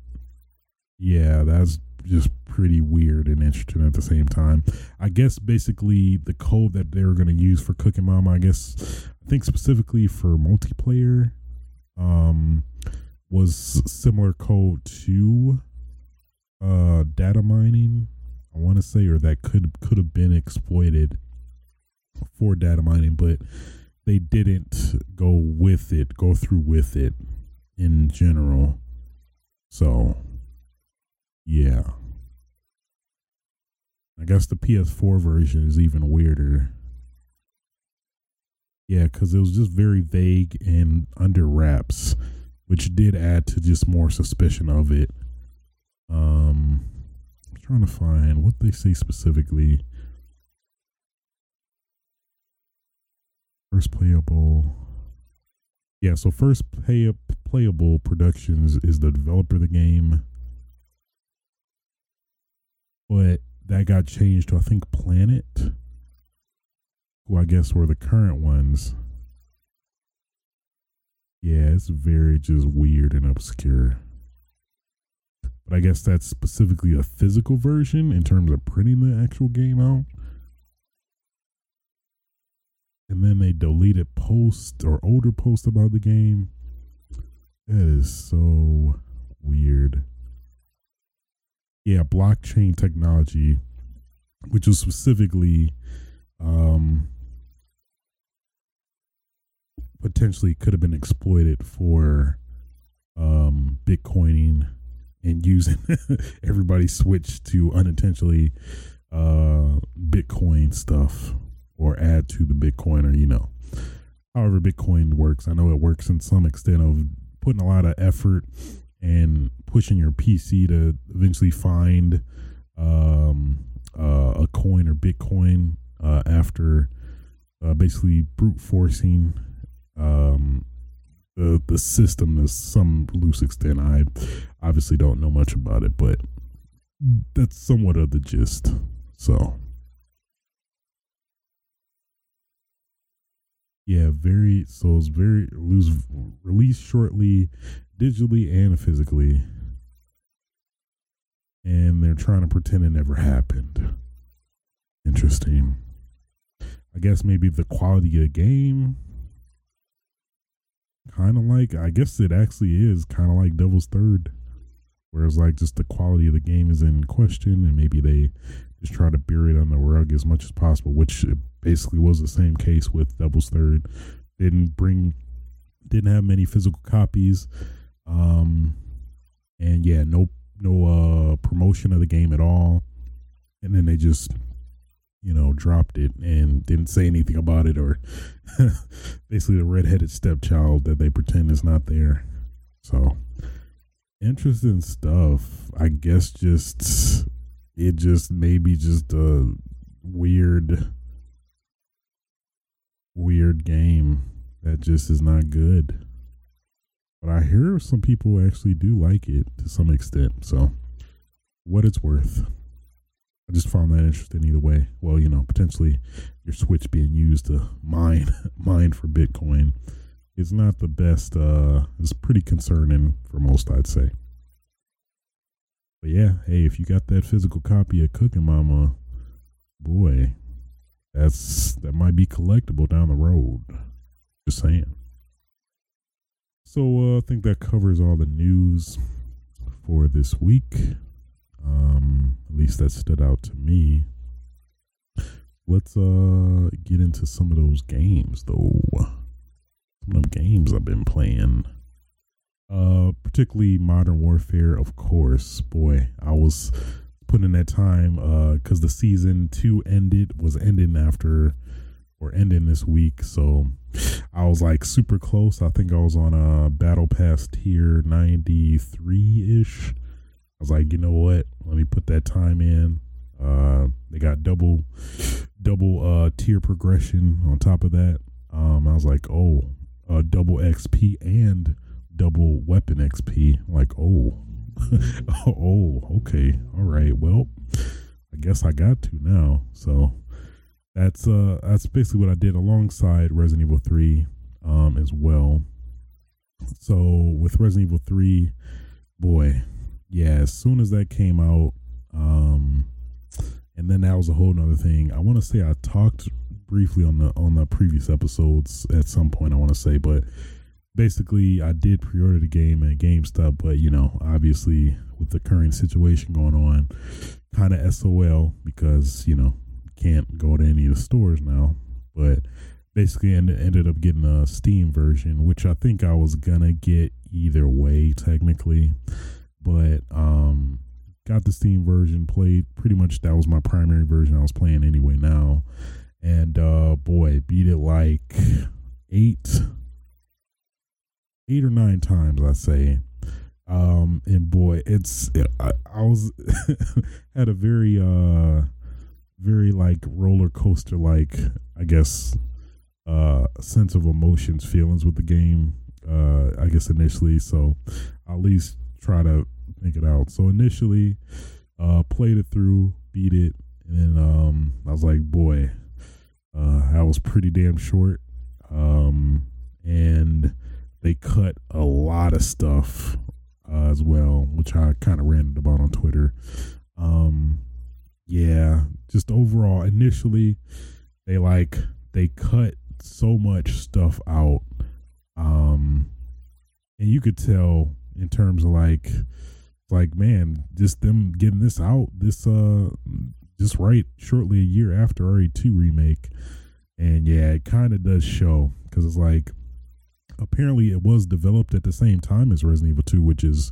yeah, that's just pretty weird and interesting at the same time. I guess basically the code that they were going to use for Cooking Mama, I guess, I think specifically for multiplayer, um, was similar code to uh data mining. I want to say, or that could could have been exploited for data mining, but they didn't go with it, go through with it in general. So, yeah. I guess the PS4 version is even weirder. Yeah, because it was just very vague and under wraps, which did add to just more suspicion of it. Um, I'm trying to find what they say specifically. First playable. Yeah, so first pay playable productions is the developer of the game. But that got changed to I think Planet, who I guess were the current ones. Yeah, it's very just weird and obscure. But I guess that's specifically a physical version in terms of printing the actual game out. And then they deleted posts or older posts about the game. That is so weird yeah, blockchain technology, which was specifically um, potentially could have been exploited for um, Bitcoining and using everybody switch to unintentionally uh, Bitcoin stuff or add to the Bitcoin or, you know, however Bitcoin works. I know it works in some extent of putting a lot of effort and pushing your PC to eventually find um, uh, a coin or Bitcoin uh, after uh, basically brute forcing um, the the system to some loose extent. I obviously don't know much about it, but that's somewhat of the gist. So. Yeah, very. So it's very loose. Released shortly digitally and physically. And they're trying to pretend it never happened. Interesting. I guess maybe the quality of the game. Kind of like, I guess it actually is kind of like Devil's Third. Whereas, like, just the quality of the game is in question, and maybe they just try to bury it on the rug as much as possible, which basically was the same case with Devil's Third. Didn't bring, didn't have many physical copies. Um, and yeah, no no uh promotion of the game at all. And then they just you know dropped it and didn't say anything about it or basically the redheaded stepchild that they pretend is not there. So interesting stuff. I guess just it just maybe just a weird weird game that just is not good. But I hear some people actually do like it to some extent. So, what it's worth. I just found that interesting either way. Well, you know, potentially your Switch being used to mine mine for Bitcoin is not the best. Uh, it's pretty concerning for most, I'd say. But yeah, hey, if you got that physical copy of Cooking Mama, boy, that's that might be collectible down the road. Just saying. So uh, I think that covers all the news for this week. Um, at least that stood out to me. Let's uh get into some of those games though. Some of them games I've been playing. Uh, particularly Modern Warfare, of course. Boy, I was putting in that time uh because the season two ended was ending after or ending this week, so I was like super close. I think I was on a battle pass tier ninety three ish. Was like, you know what? Let me put that time in. Uh, they got double, double uh tier progression on top of that. Um, I was like, oh, uh, double XP and double weapon XP. Like, oh, oh, okay, all right. Well, I guess I got to now. So that's uh that's basically what I did alongside Resident Evil Three, um, as well. So with Resident Evil Three, boy, yeah, as soon as that came out, um, and then that was a whole nother thing. I want to say I talked briefly on the on the previous episodes at some point. I want to say, but basically, I did pre-order the game at GameStop, but you know, obviously with the current situation going on, kind of SOL because you know can't go to any of the stores now. But basically, ended ended up getting a Steam version, which I think I was gonna get either way technically but um got the steam version played. Pretty much that was my primary version i was playing anyway now. And uh boy beat it like eight eight or nine times i say. Um and boy it's i, I was had a very uh very like roller coaster like i guess uh sense of emotions feelings with the game uh i guess initially. So at least try to make it out. So initially, uh, played it through, beat it, and then um, I was like, boy, uh, that was pretty damn short. Um, and they cut a lot of stuff uh, as well, which I kind of ranted about on Twitter. Um, yeah, just overall, initially, they like they cut so much stuff out. Um, and you could tell in terms of like like man, just them getting this out this uh just right shortly a year after RE2 remake. And yeah, it kind of does show because it's like apparently it was developed at the same time as Resident Evil 2, which is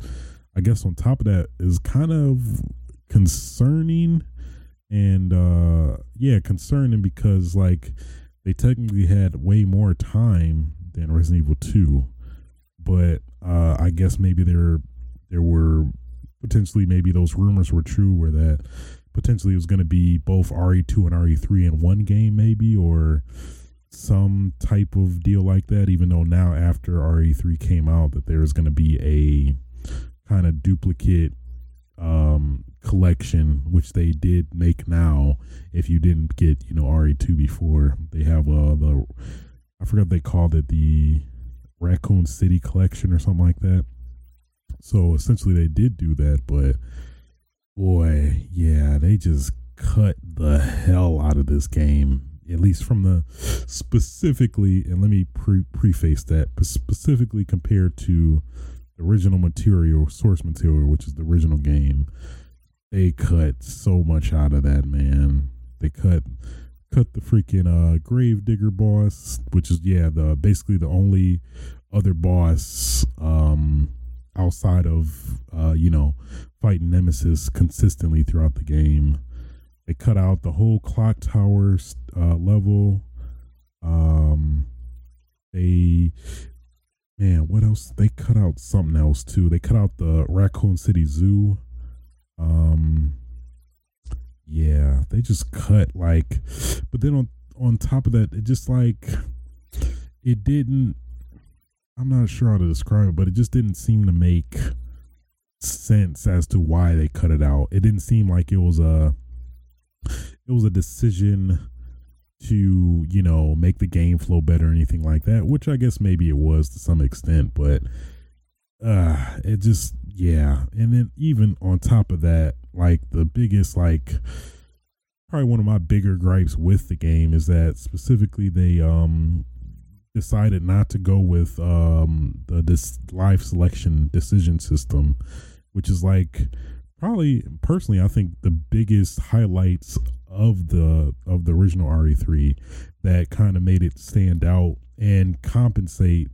I guess on top of that is kind of concerning and uh yeah, concerning because like they technically had way more time than Resident Evil 2. But uh I guess maybe there there were potentially maybe those rumors were true where that potentially it was going to be both RE2 and RE3 in one game maybe or some type of deal like that even though now after RE3 came out that there's going to be a kind of duplicate um collection which they did make now. If you didn't get you know RE2 before they have uh the I forgot they called it the Raccoon City collection or something like that so essentially, they did do that, but boy, yeah, they just cut the hell out of this game. At least from the specifically, and let me pre- preface that specifically compared to the original material, source material, which is the original game, they cut so much out of that man. They cut cut the freaking uh Gravedigger boss, which is yeah, the basically the only other boss um outside of uh, you know fighting Nemesis consistently throughout the game. They cut out the whole clock tower uh, level. Um, they man, what else? They cut out something else too. They cut out the Raccoon City Zoo. Um, yeah, they just cut like, but then on on top of that, it just like it didn't I'm not sure how to describe it, but it just didn't seem to make sense as to why they cut it out. It didn't seem like it was a it was a decision to, you know, make the game flow better or anything like that, which I guess maybe it was to some extent, but uh it just yeah. And then even on top of that, like the biggest like probably one of my bigger gripes with the game is that specifically they um decided not to go with um, the this live selection decision system, which is like probably personally I think the biggest highlights of the of the original RE3 that kind of made it stand out and compensate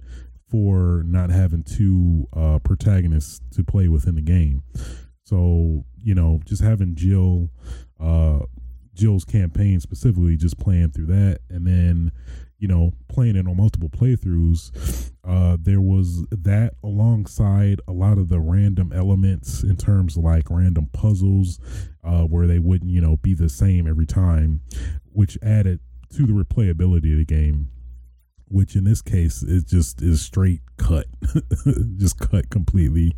for not having two uh, protagonists to play within the game. So you know, just having Jill, uh, Jill's campaign specifically, just playing through that, and then you know playing it on multiple playthroughs. Uh, there was that alongside a lot of the random elements in terms like random puzzles, uh, where they wouldn't you know be the same every time, which added to the replayability of the game which in this case is just is straight cut, just cut completely,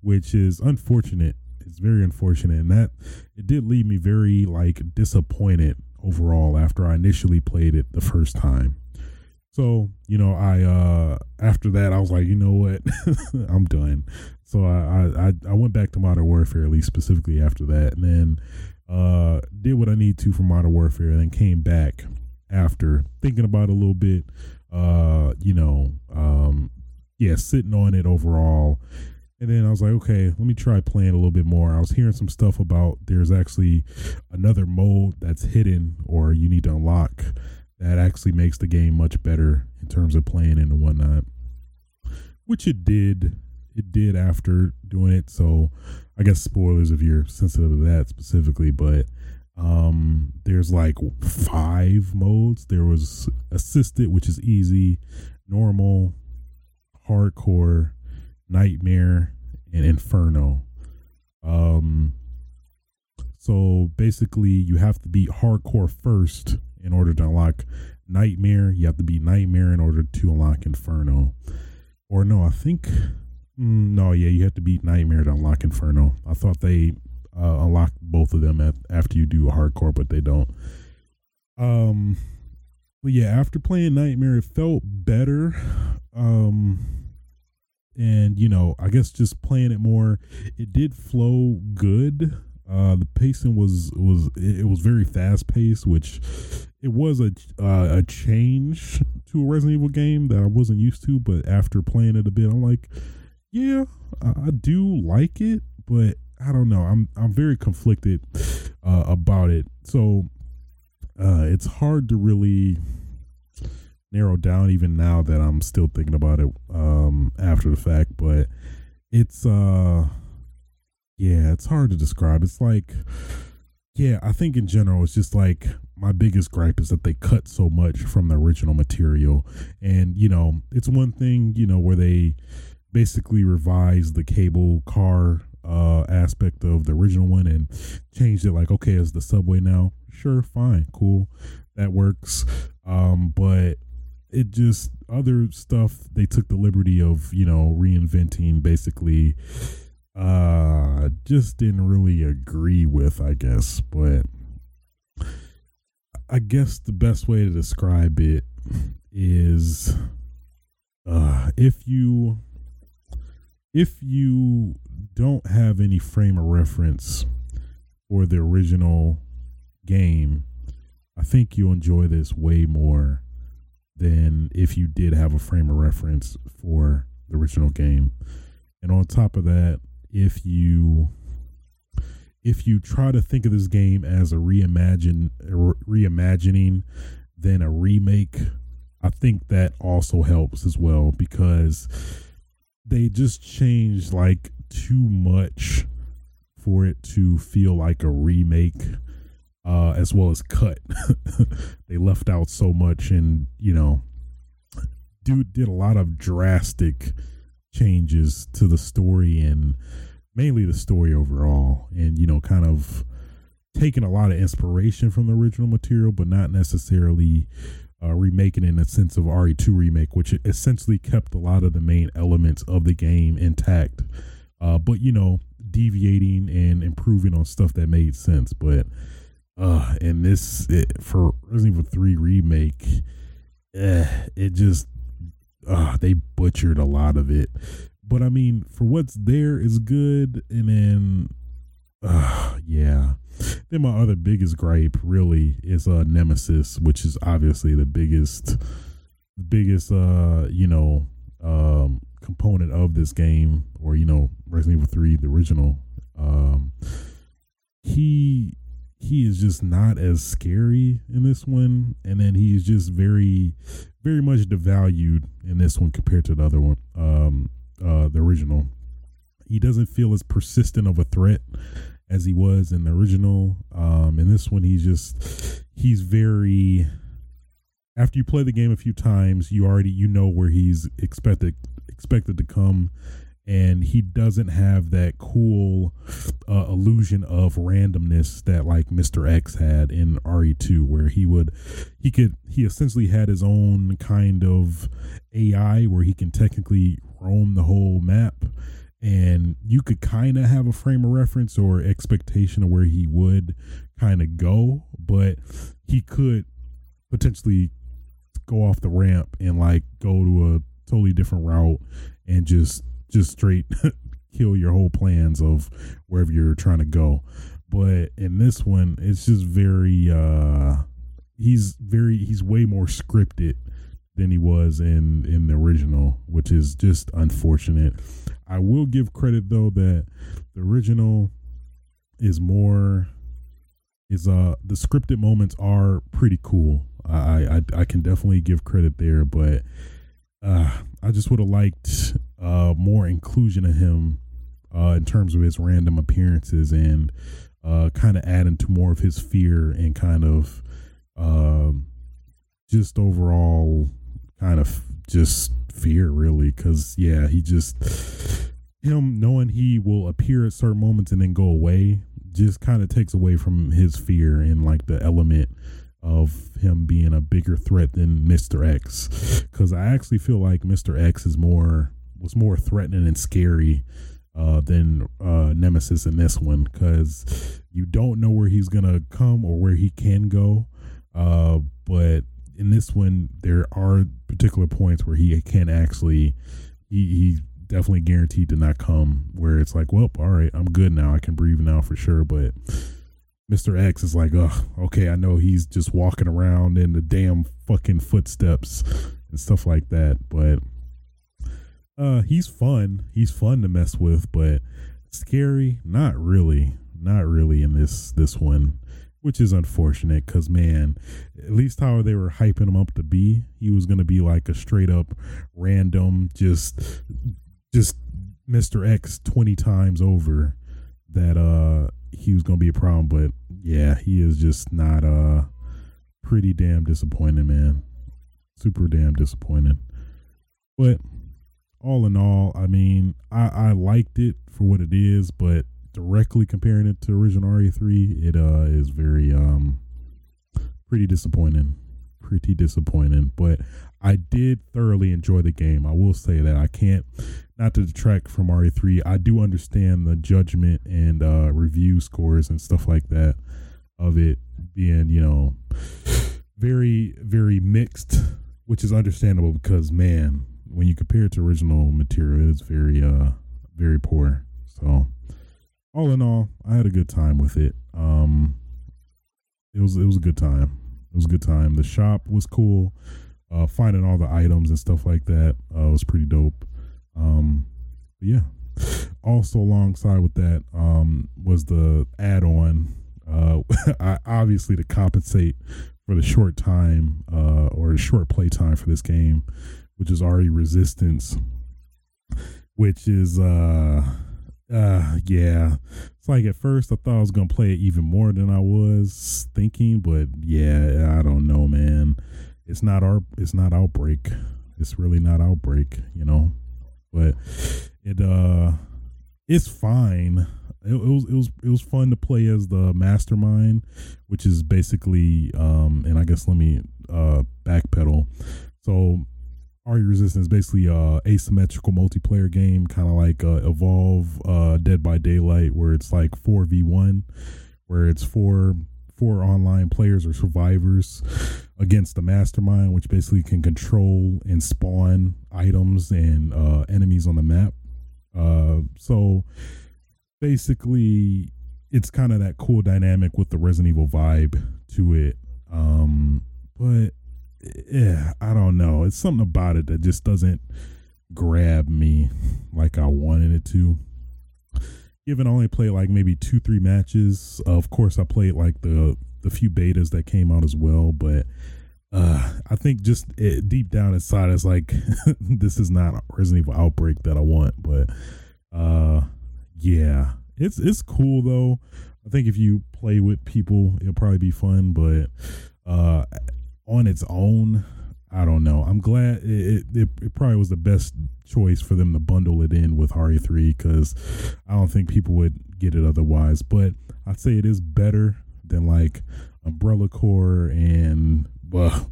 which is unfortunate. It's very unfortunate, and that it did leave me very like disappointed overall after I initially played it the first time. So you know, I uh after that I was like, you know what, I'm done. So I, I I went back to Modern Warfare at least specifically after that, and then uh did what I need to for Modern Warfare, and then came back after thinking about it a little bit uh, you know, um, yeah, sitting on it overall. And then I was like, okay, let me try playing a little bit more. I was hearing some stuff about there's actually another mode that's hidden or you need to unlock that actually makes the game much better in terms of playing and whatnot. Which it did. It did after doing it. So I guess spoilers if you're sensitive to that specifically, but um, there's like five modes. There was assisted, which is easy, normal, hardcore, nightmare, and inferno. Um, so basically, you have to beat hardcore first in order to unlock nightmare. You have to beat nightmare in order to unlock inferno. Or no, I think mm, no, yeah, you have to beat nightmare to unlock inferno. I thought they uh, unlock both of them at, after you do hardcore, but they don't. Um, but yeah, after playing Nightmare, it felt better. Um, and you know, I guess just playing it more, it did flow good. Uh, the pacing was was it, was very fast paced, which it was a uh, a change to a Resident Evil game that I wasn't used to. But after playing it a bit, I'm like, yeah, I, I do like it, but I don't know. I'm I'm very conflicted uh, about it. So uh, it's hard to really narrow down even now that I'm still thinking about it um, after the fact. But it's uh yeah, it's hard to describe. It's like yeah, I think in general it's just like my biggest gripe is that they cut so much from the original material. And, you know, it's one thing, you know, where they basically revise the cable car uh, aspect of the original one and changed it like okay it's the subway now sure fine cool that works um, but it just other stuff they took the liberty of you know reinventing basically uh just didn't really agree with i guess. But i guess the best way to describe it is uh if you if you don't have any frame of reference for the original game, I think you'll enjoy this way more than if you did have a frame of reference for the original game. And on top of that, if you if you try to think of this game as a reimagine reimagining then a remake, I think that also helps as well because they just changed like too much for it to feel like a remake uh, as well as cut. they left out so much and, you know, dude did a lot of drastic changes to the story and mainly the story overall and, you know, kind of taking a lot of inspiration from the original material, but not necessarily uh, remaking in a sense of RE2 remake, which essentially kept a lot of the main elements of the game intact uh, but you know, deviating and improving on stuff that made sense. But uh, and this it, for Resident Evil Three remake, eh, it just uh, they butchered a lot of it. But I mean, for what's there is good, and then uh, yeah. Then my other biggest gripe really is uh Nemesis, which is obviously the biggest biggest uh you know um component of this game, or you know, Resident Evil Three, the original, um, he he is just not as scary in this one, and then he is just very very much devalued in this one compared to the other one, um, uh, the original. He doesn't feel as persistent of a threat as he was in the original. Um, in this one, he's just he's very. After you play the game a few times, you already you know where he's expected expected to come and he doesn't have that cool uh, illusion of randomness that like Mr. X had in RE2 where he would he could he essentially had his own kind of AI where he can technically roam the whole map and you could kind of have a frame of reference or expectation of where he would kind of go but he could potentially go off the ramp and like go to a totally different route and just just straight kill your whole plans of wherever you're trying to go. But in this one, it's just very uh he's very he's way more scripted than he was in in the original, which is just unfortunate. I will give credit though that the original is more is uh the scripted moments are pretty cool. I I I can definitely give credit there, but uh I just would have liked uh, more inclusion of him uh, in terms of his random appearances and uh, kind of adding to more of his fear and kind of um, just overall kind of just fear really because yeah he just him knowing he will appear at certain moments and then go away just kind of takes away from his fear and like the element of him being a bigger threat than Mr. X because I actually feel like Mr. X is more was more threatening and scary uh, than uh, Nemesis in this one because you don't know where he's gonna come or where he can go. Uh, but in this one, there are particular points where he can actually he, he's definitely guaranteed to not come. Where it's like, well, all right, I'm good now. I can breathe now for sure. But Mr. X is like, oh, okay, I know he's just walking around in the damn fucking footsteps and stuff like that. But uh, he's fun. He's fun to mess with, but scary, not really. Not really in this this one, which is unfortunate because man, at least how they were hyping him up to be, he was gonna be like a straight up random, just just Mr. X twenty times over. That uh he was gonna be a problem, but yeah, he is just not uh pretty damn disappointing, man. Super damn disappointing. But all in all, I mean, I, I liked it for what it is, but directly comparing it to original RE3, it uh is very um pretty disappointing. Pretty disappointing. But I did thoroughly enjoy the game. I will say that I can't not to detract from RE3. I do understand the judgment and uh review scores and stuff like that of it being, you know, very, very mixed, which is understandable because man, when you compare it to original material, it's very uh very poor. So all in all, I had a good time with it. Um it was it was a good time. It was a good time. The shop was cool. Uh finding all the items and stuff like that uh was pretty dope. Um yeah. Also alongside with that um was the add-on uh obviously to compensate for the short time uh or the short play time for this game which is RE Resistance, which is uh uh yeah. It's like at first I thought I was gonna play it even more than I was thinking, but yeah, I don't know, man. It's not our it's not outbreak. It's really not outbreak, you know. But it uh it's fine. It, it, was it was it was fun to play as the mastermind, which is basically um and I guess let me uh backpedal. So RE Resistance is basically a asymmetrical multiplayer game, kind of like uh, Evolve, uh, Dead by Daylight, where it's like four v one, where it's four four online players or survivors against the mastermind, which basically can control and spawn items and uh, enemies on the map. Uh, so basically, it's kind of that cool dynamic with the Resident Evil vibe to it. Um, but yeah, I don't know. It's something about it that just doesn't grab me like I wanted it to. Given I only played like maybe two, three matches. of course, I played like the the few betas that came out as well, but uh, I think just it, deep down inside, it's like this is not Resident Evil Outbreak that I want. But uh, yeah, it's it's cool though. I think if you play with people, it'll probably be fun. But uh, on its own, I don't know. I'm glad it, it, it probably was the best choice for them to bundle it in with RE3 because I don't think people would get it otherwise. But I'd say it is better than like Umbrella Corps and uh,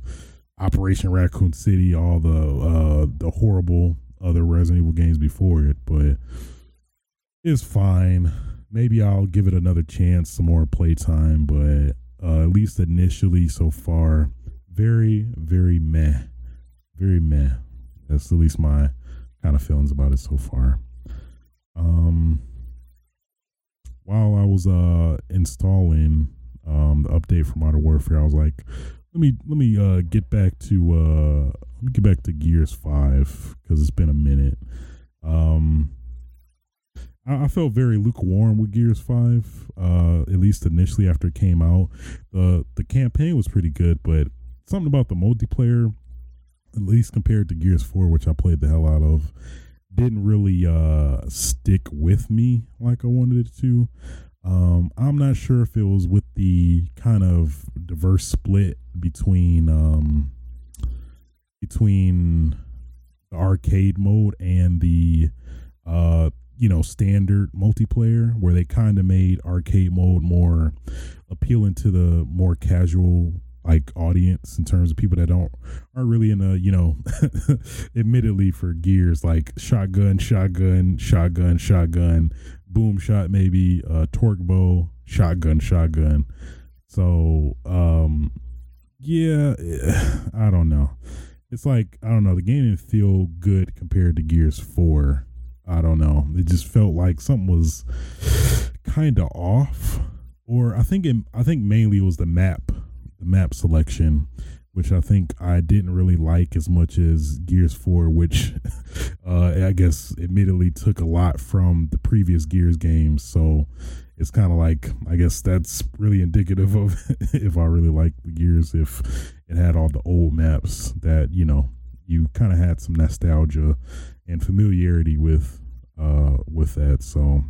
Operation Raccoon City, all the uh, the horrible other Resident Evil games before it. But it's fine. Maybe I'll give it another chance, some more playtime. But uh, at least initially, so far very, very meh. Very meh. That's at least my kind of feelings about it so far. Um, while I was uh installing um the update for Modern Warfare, I was like, let me let me uh get back to uh let me get back to Gears Five because it's been a minute. Um, I, I felt very lukewarm with Gears Five, uh, at least initially after it came out. the The campaign was pretty good, but something about the multiplayer, at least compared to Gears 4, which I played the hell out of, didn't really uh, stick with me like I wanted it to. Um, I'm not sure if it was with the kind of diverse split between um, between the arcade mode and the uh, you know standard multiplayer, where they kind of made arcade mode more appealing to the more casual like audience in terms of people that don't aren't really in a you know admittedly for gears like shotgun shotgun shotgun shotgun boom shot maybe uh torque bow shotgun shotgun. So um yeah i don't know. It's like i don't know the game didn't feel good compared to gears 4 i don't know. It just felt like something was kind of off or i think it i think mainly it was the map map selection, which I think I didn't really like as much as Gears 4, which uh, I guess admittedly took a lot from the previous Gears games. So it's kind of like, I guess that's really indicative of if I really like the Gears, if it had all the old maps that, you know, you kind of had some nostalgia and familiarity with uh with that so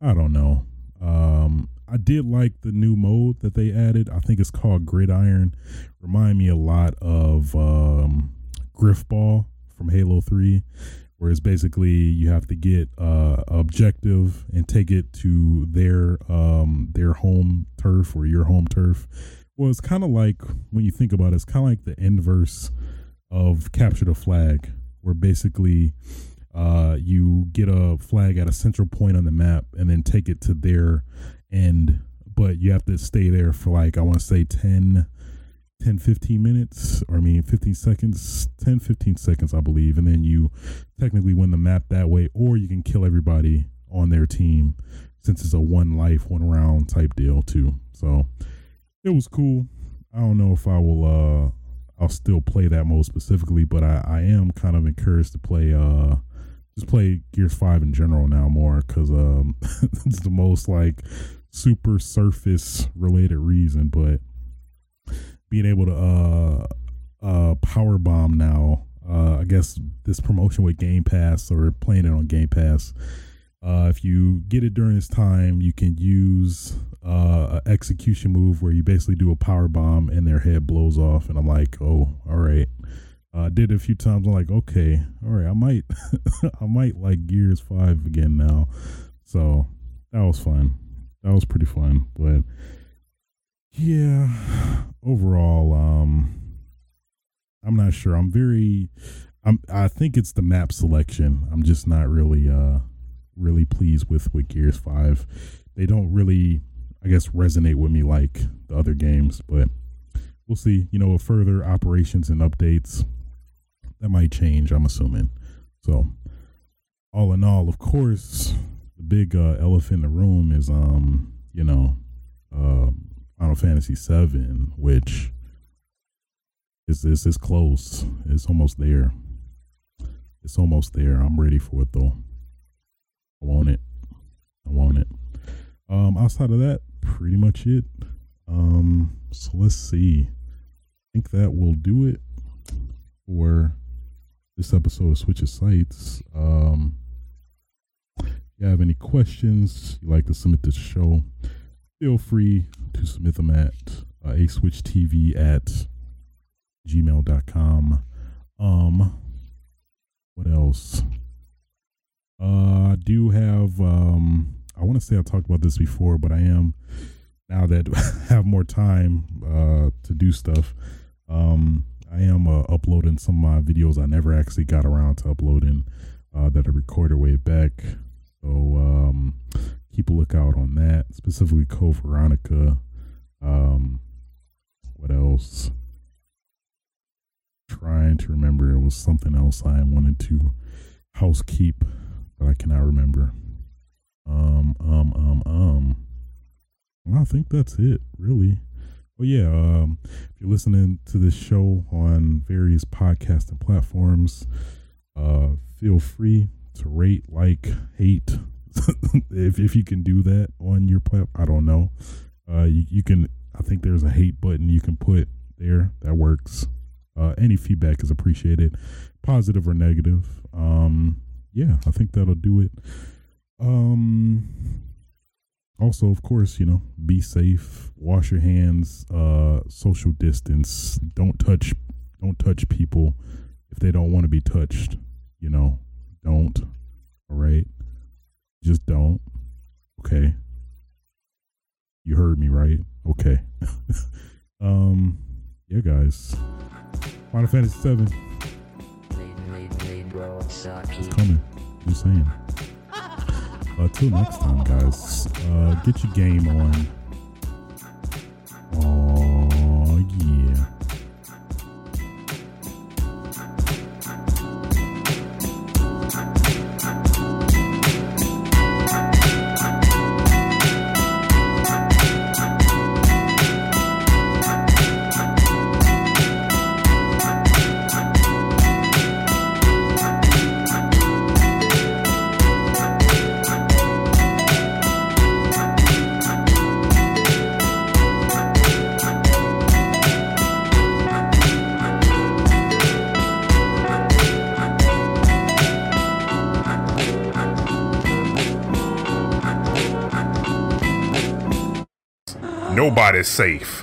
i don't know um I did like the new mode that they added. I think it's called Gridiron. Remind me a lot of um, Grifball from Halo Three, where it's basically you have to get uh, objective and take it to their um, their home turf or your home turf. Well, it's kind of like when you think about it, it's kind of like the inverse of capture the flag, where basically uh, you get a flag at a central point on the map and then take it to their end, but you have to stay there for like, I want to say 10, 10, 15 minutes, or I mean, 15 seconds, 10, 15 seconds, I believe. And then you technically win the map that way, or you can kill everybody on their team since it's a one life, one round type deal, too. So it was cool. I don't know if I will, uh, I'll still play that mode specifically, but I, I am kind of encouraged to play, uh, just play Gears 5 in general now more because um, it's the most like super surface related reason, but being able to uh uh power bomb now, uh I guess this promotion with Game Pass or playing it on Game Pass. Uh, if you get it during this time, you can use uh, an execution move where you basically do a power bomb and their head blows off. And I'm like, oh, all right. I uh, did it a few times. I'm like, okay, all right, I might, I might like Gears Five again now. So that was fun that was pretty fun. But yeah, overall, um, I'm not sure. I'm very, I'm. I think it's the map selection. I'm just not really, uh, really pleased with with Gears Five. They don't really, I guess, resonate with me like the other games. But we'll see. You know, further operations and updates that might change. I'm assuming. So, all in all, of course, the big uh, elephant in the room is um you know uh, Final Fantasy Seven, which is is is close. It's almost there. It's almost there. I'm ready for it though. I want it. I want it. Um, outside of that, pretty much it. Um, so let's see. I think that will do it for this episode of Switches Sites. Um, you have any questions you'd like to submit to the show, feel free to submit them at uh, a switch tv at gmail.com. Um, what else? Uh, I do have, um, I want to say I talked about this before, but I am now that I have more time uh, to do stuff. Um, I am uh, uploading some of my videos I never actually got around to uploading uh, that I recorded way back. So um, keep a lookout on that, specifically Code Veronica. Um, what else? Trying to remember, it was something else I wanted to housekeep, but I cannot remember. Um, um, um, um. I think that's it, really. Oh yeah, um, if you're listening to this show on various podcasting platforms, uh, feel free to rate, like, hate, if if you can do that on your platform. I don't know. Uh, you, you can. I think there's a hate button you can put there that works. Uh, any feedback is appreciated, positive or negative. Um, yeah, I think that'll do it. Um, also, of course, you know, be safe, wash your hands, uh, social distance. Don't touch, don't touch people if they don't want to be touched. You know, don't. All right, just don't. Okay. You heard me right. Okay. um, yeah, guys. Final Fantasy Seven. It's coming. Just saying. Uh, next time, guys. Uh, get your game on. Oh Nobody's safe.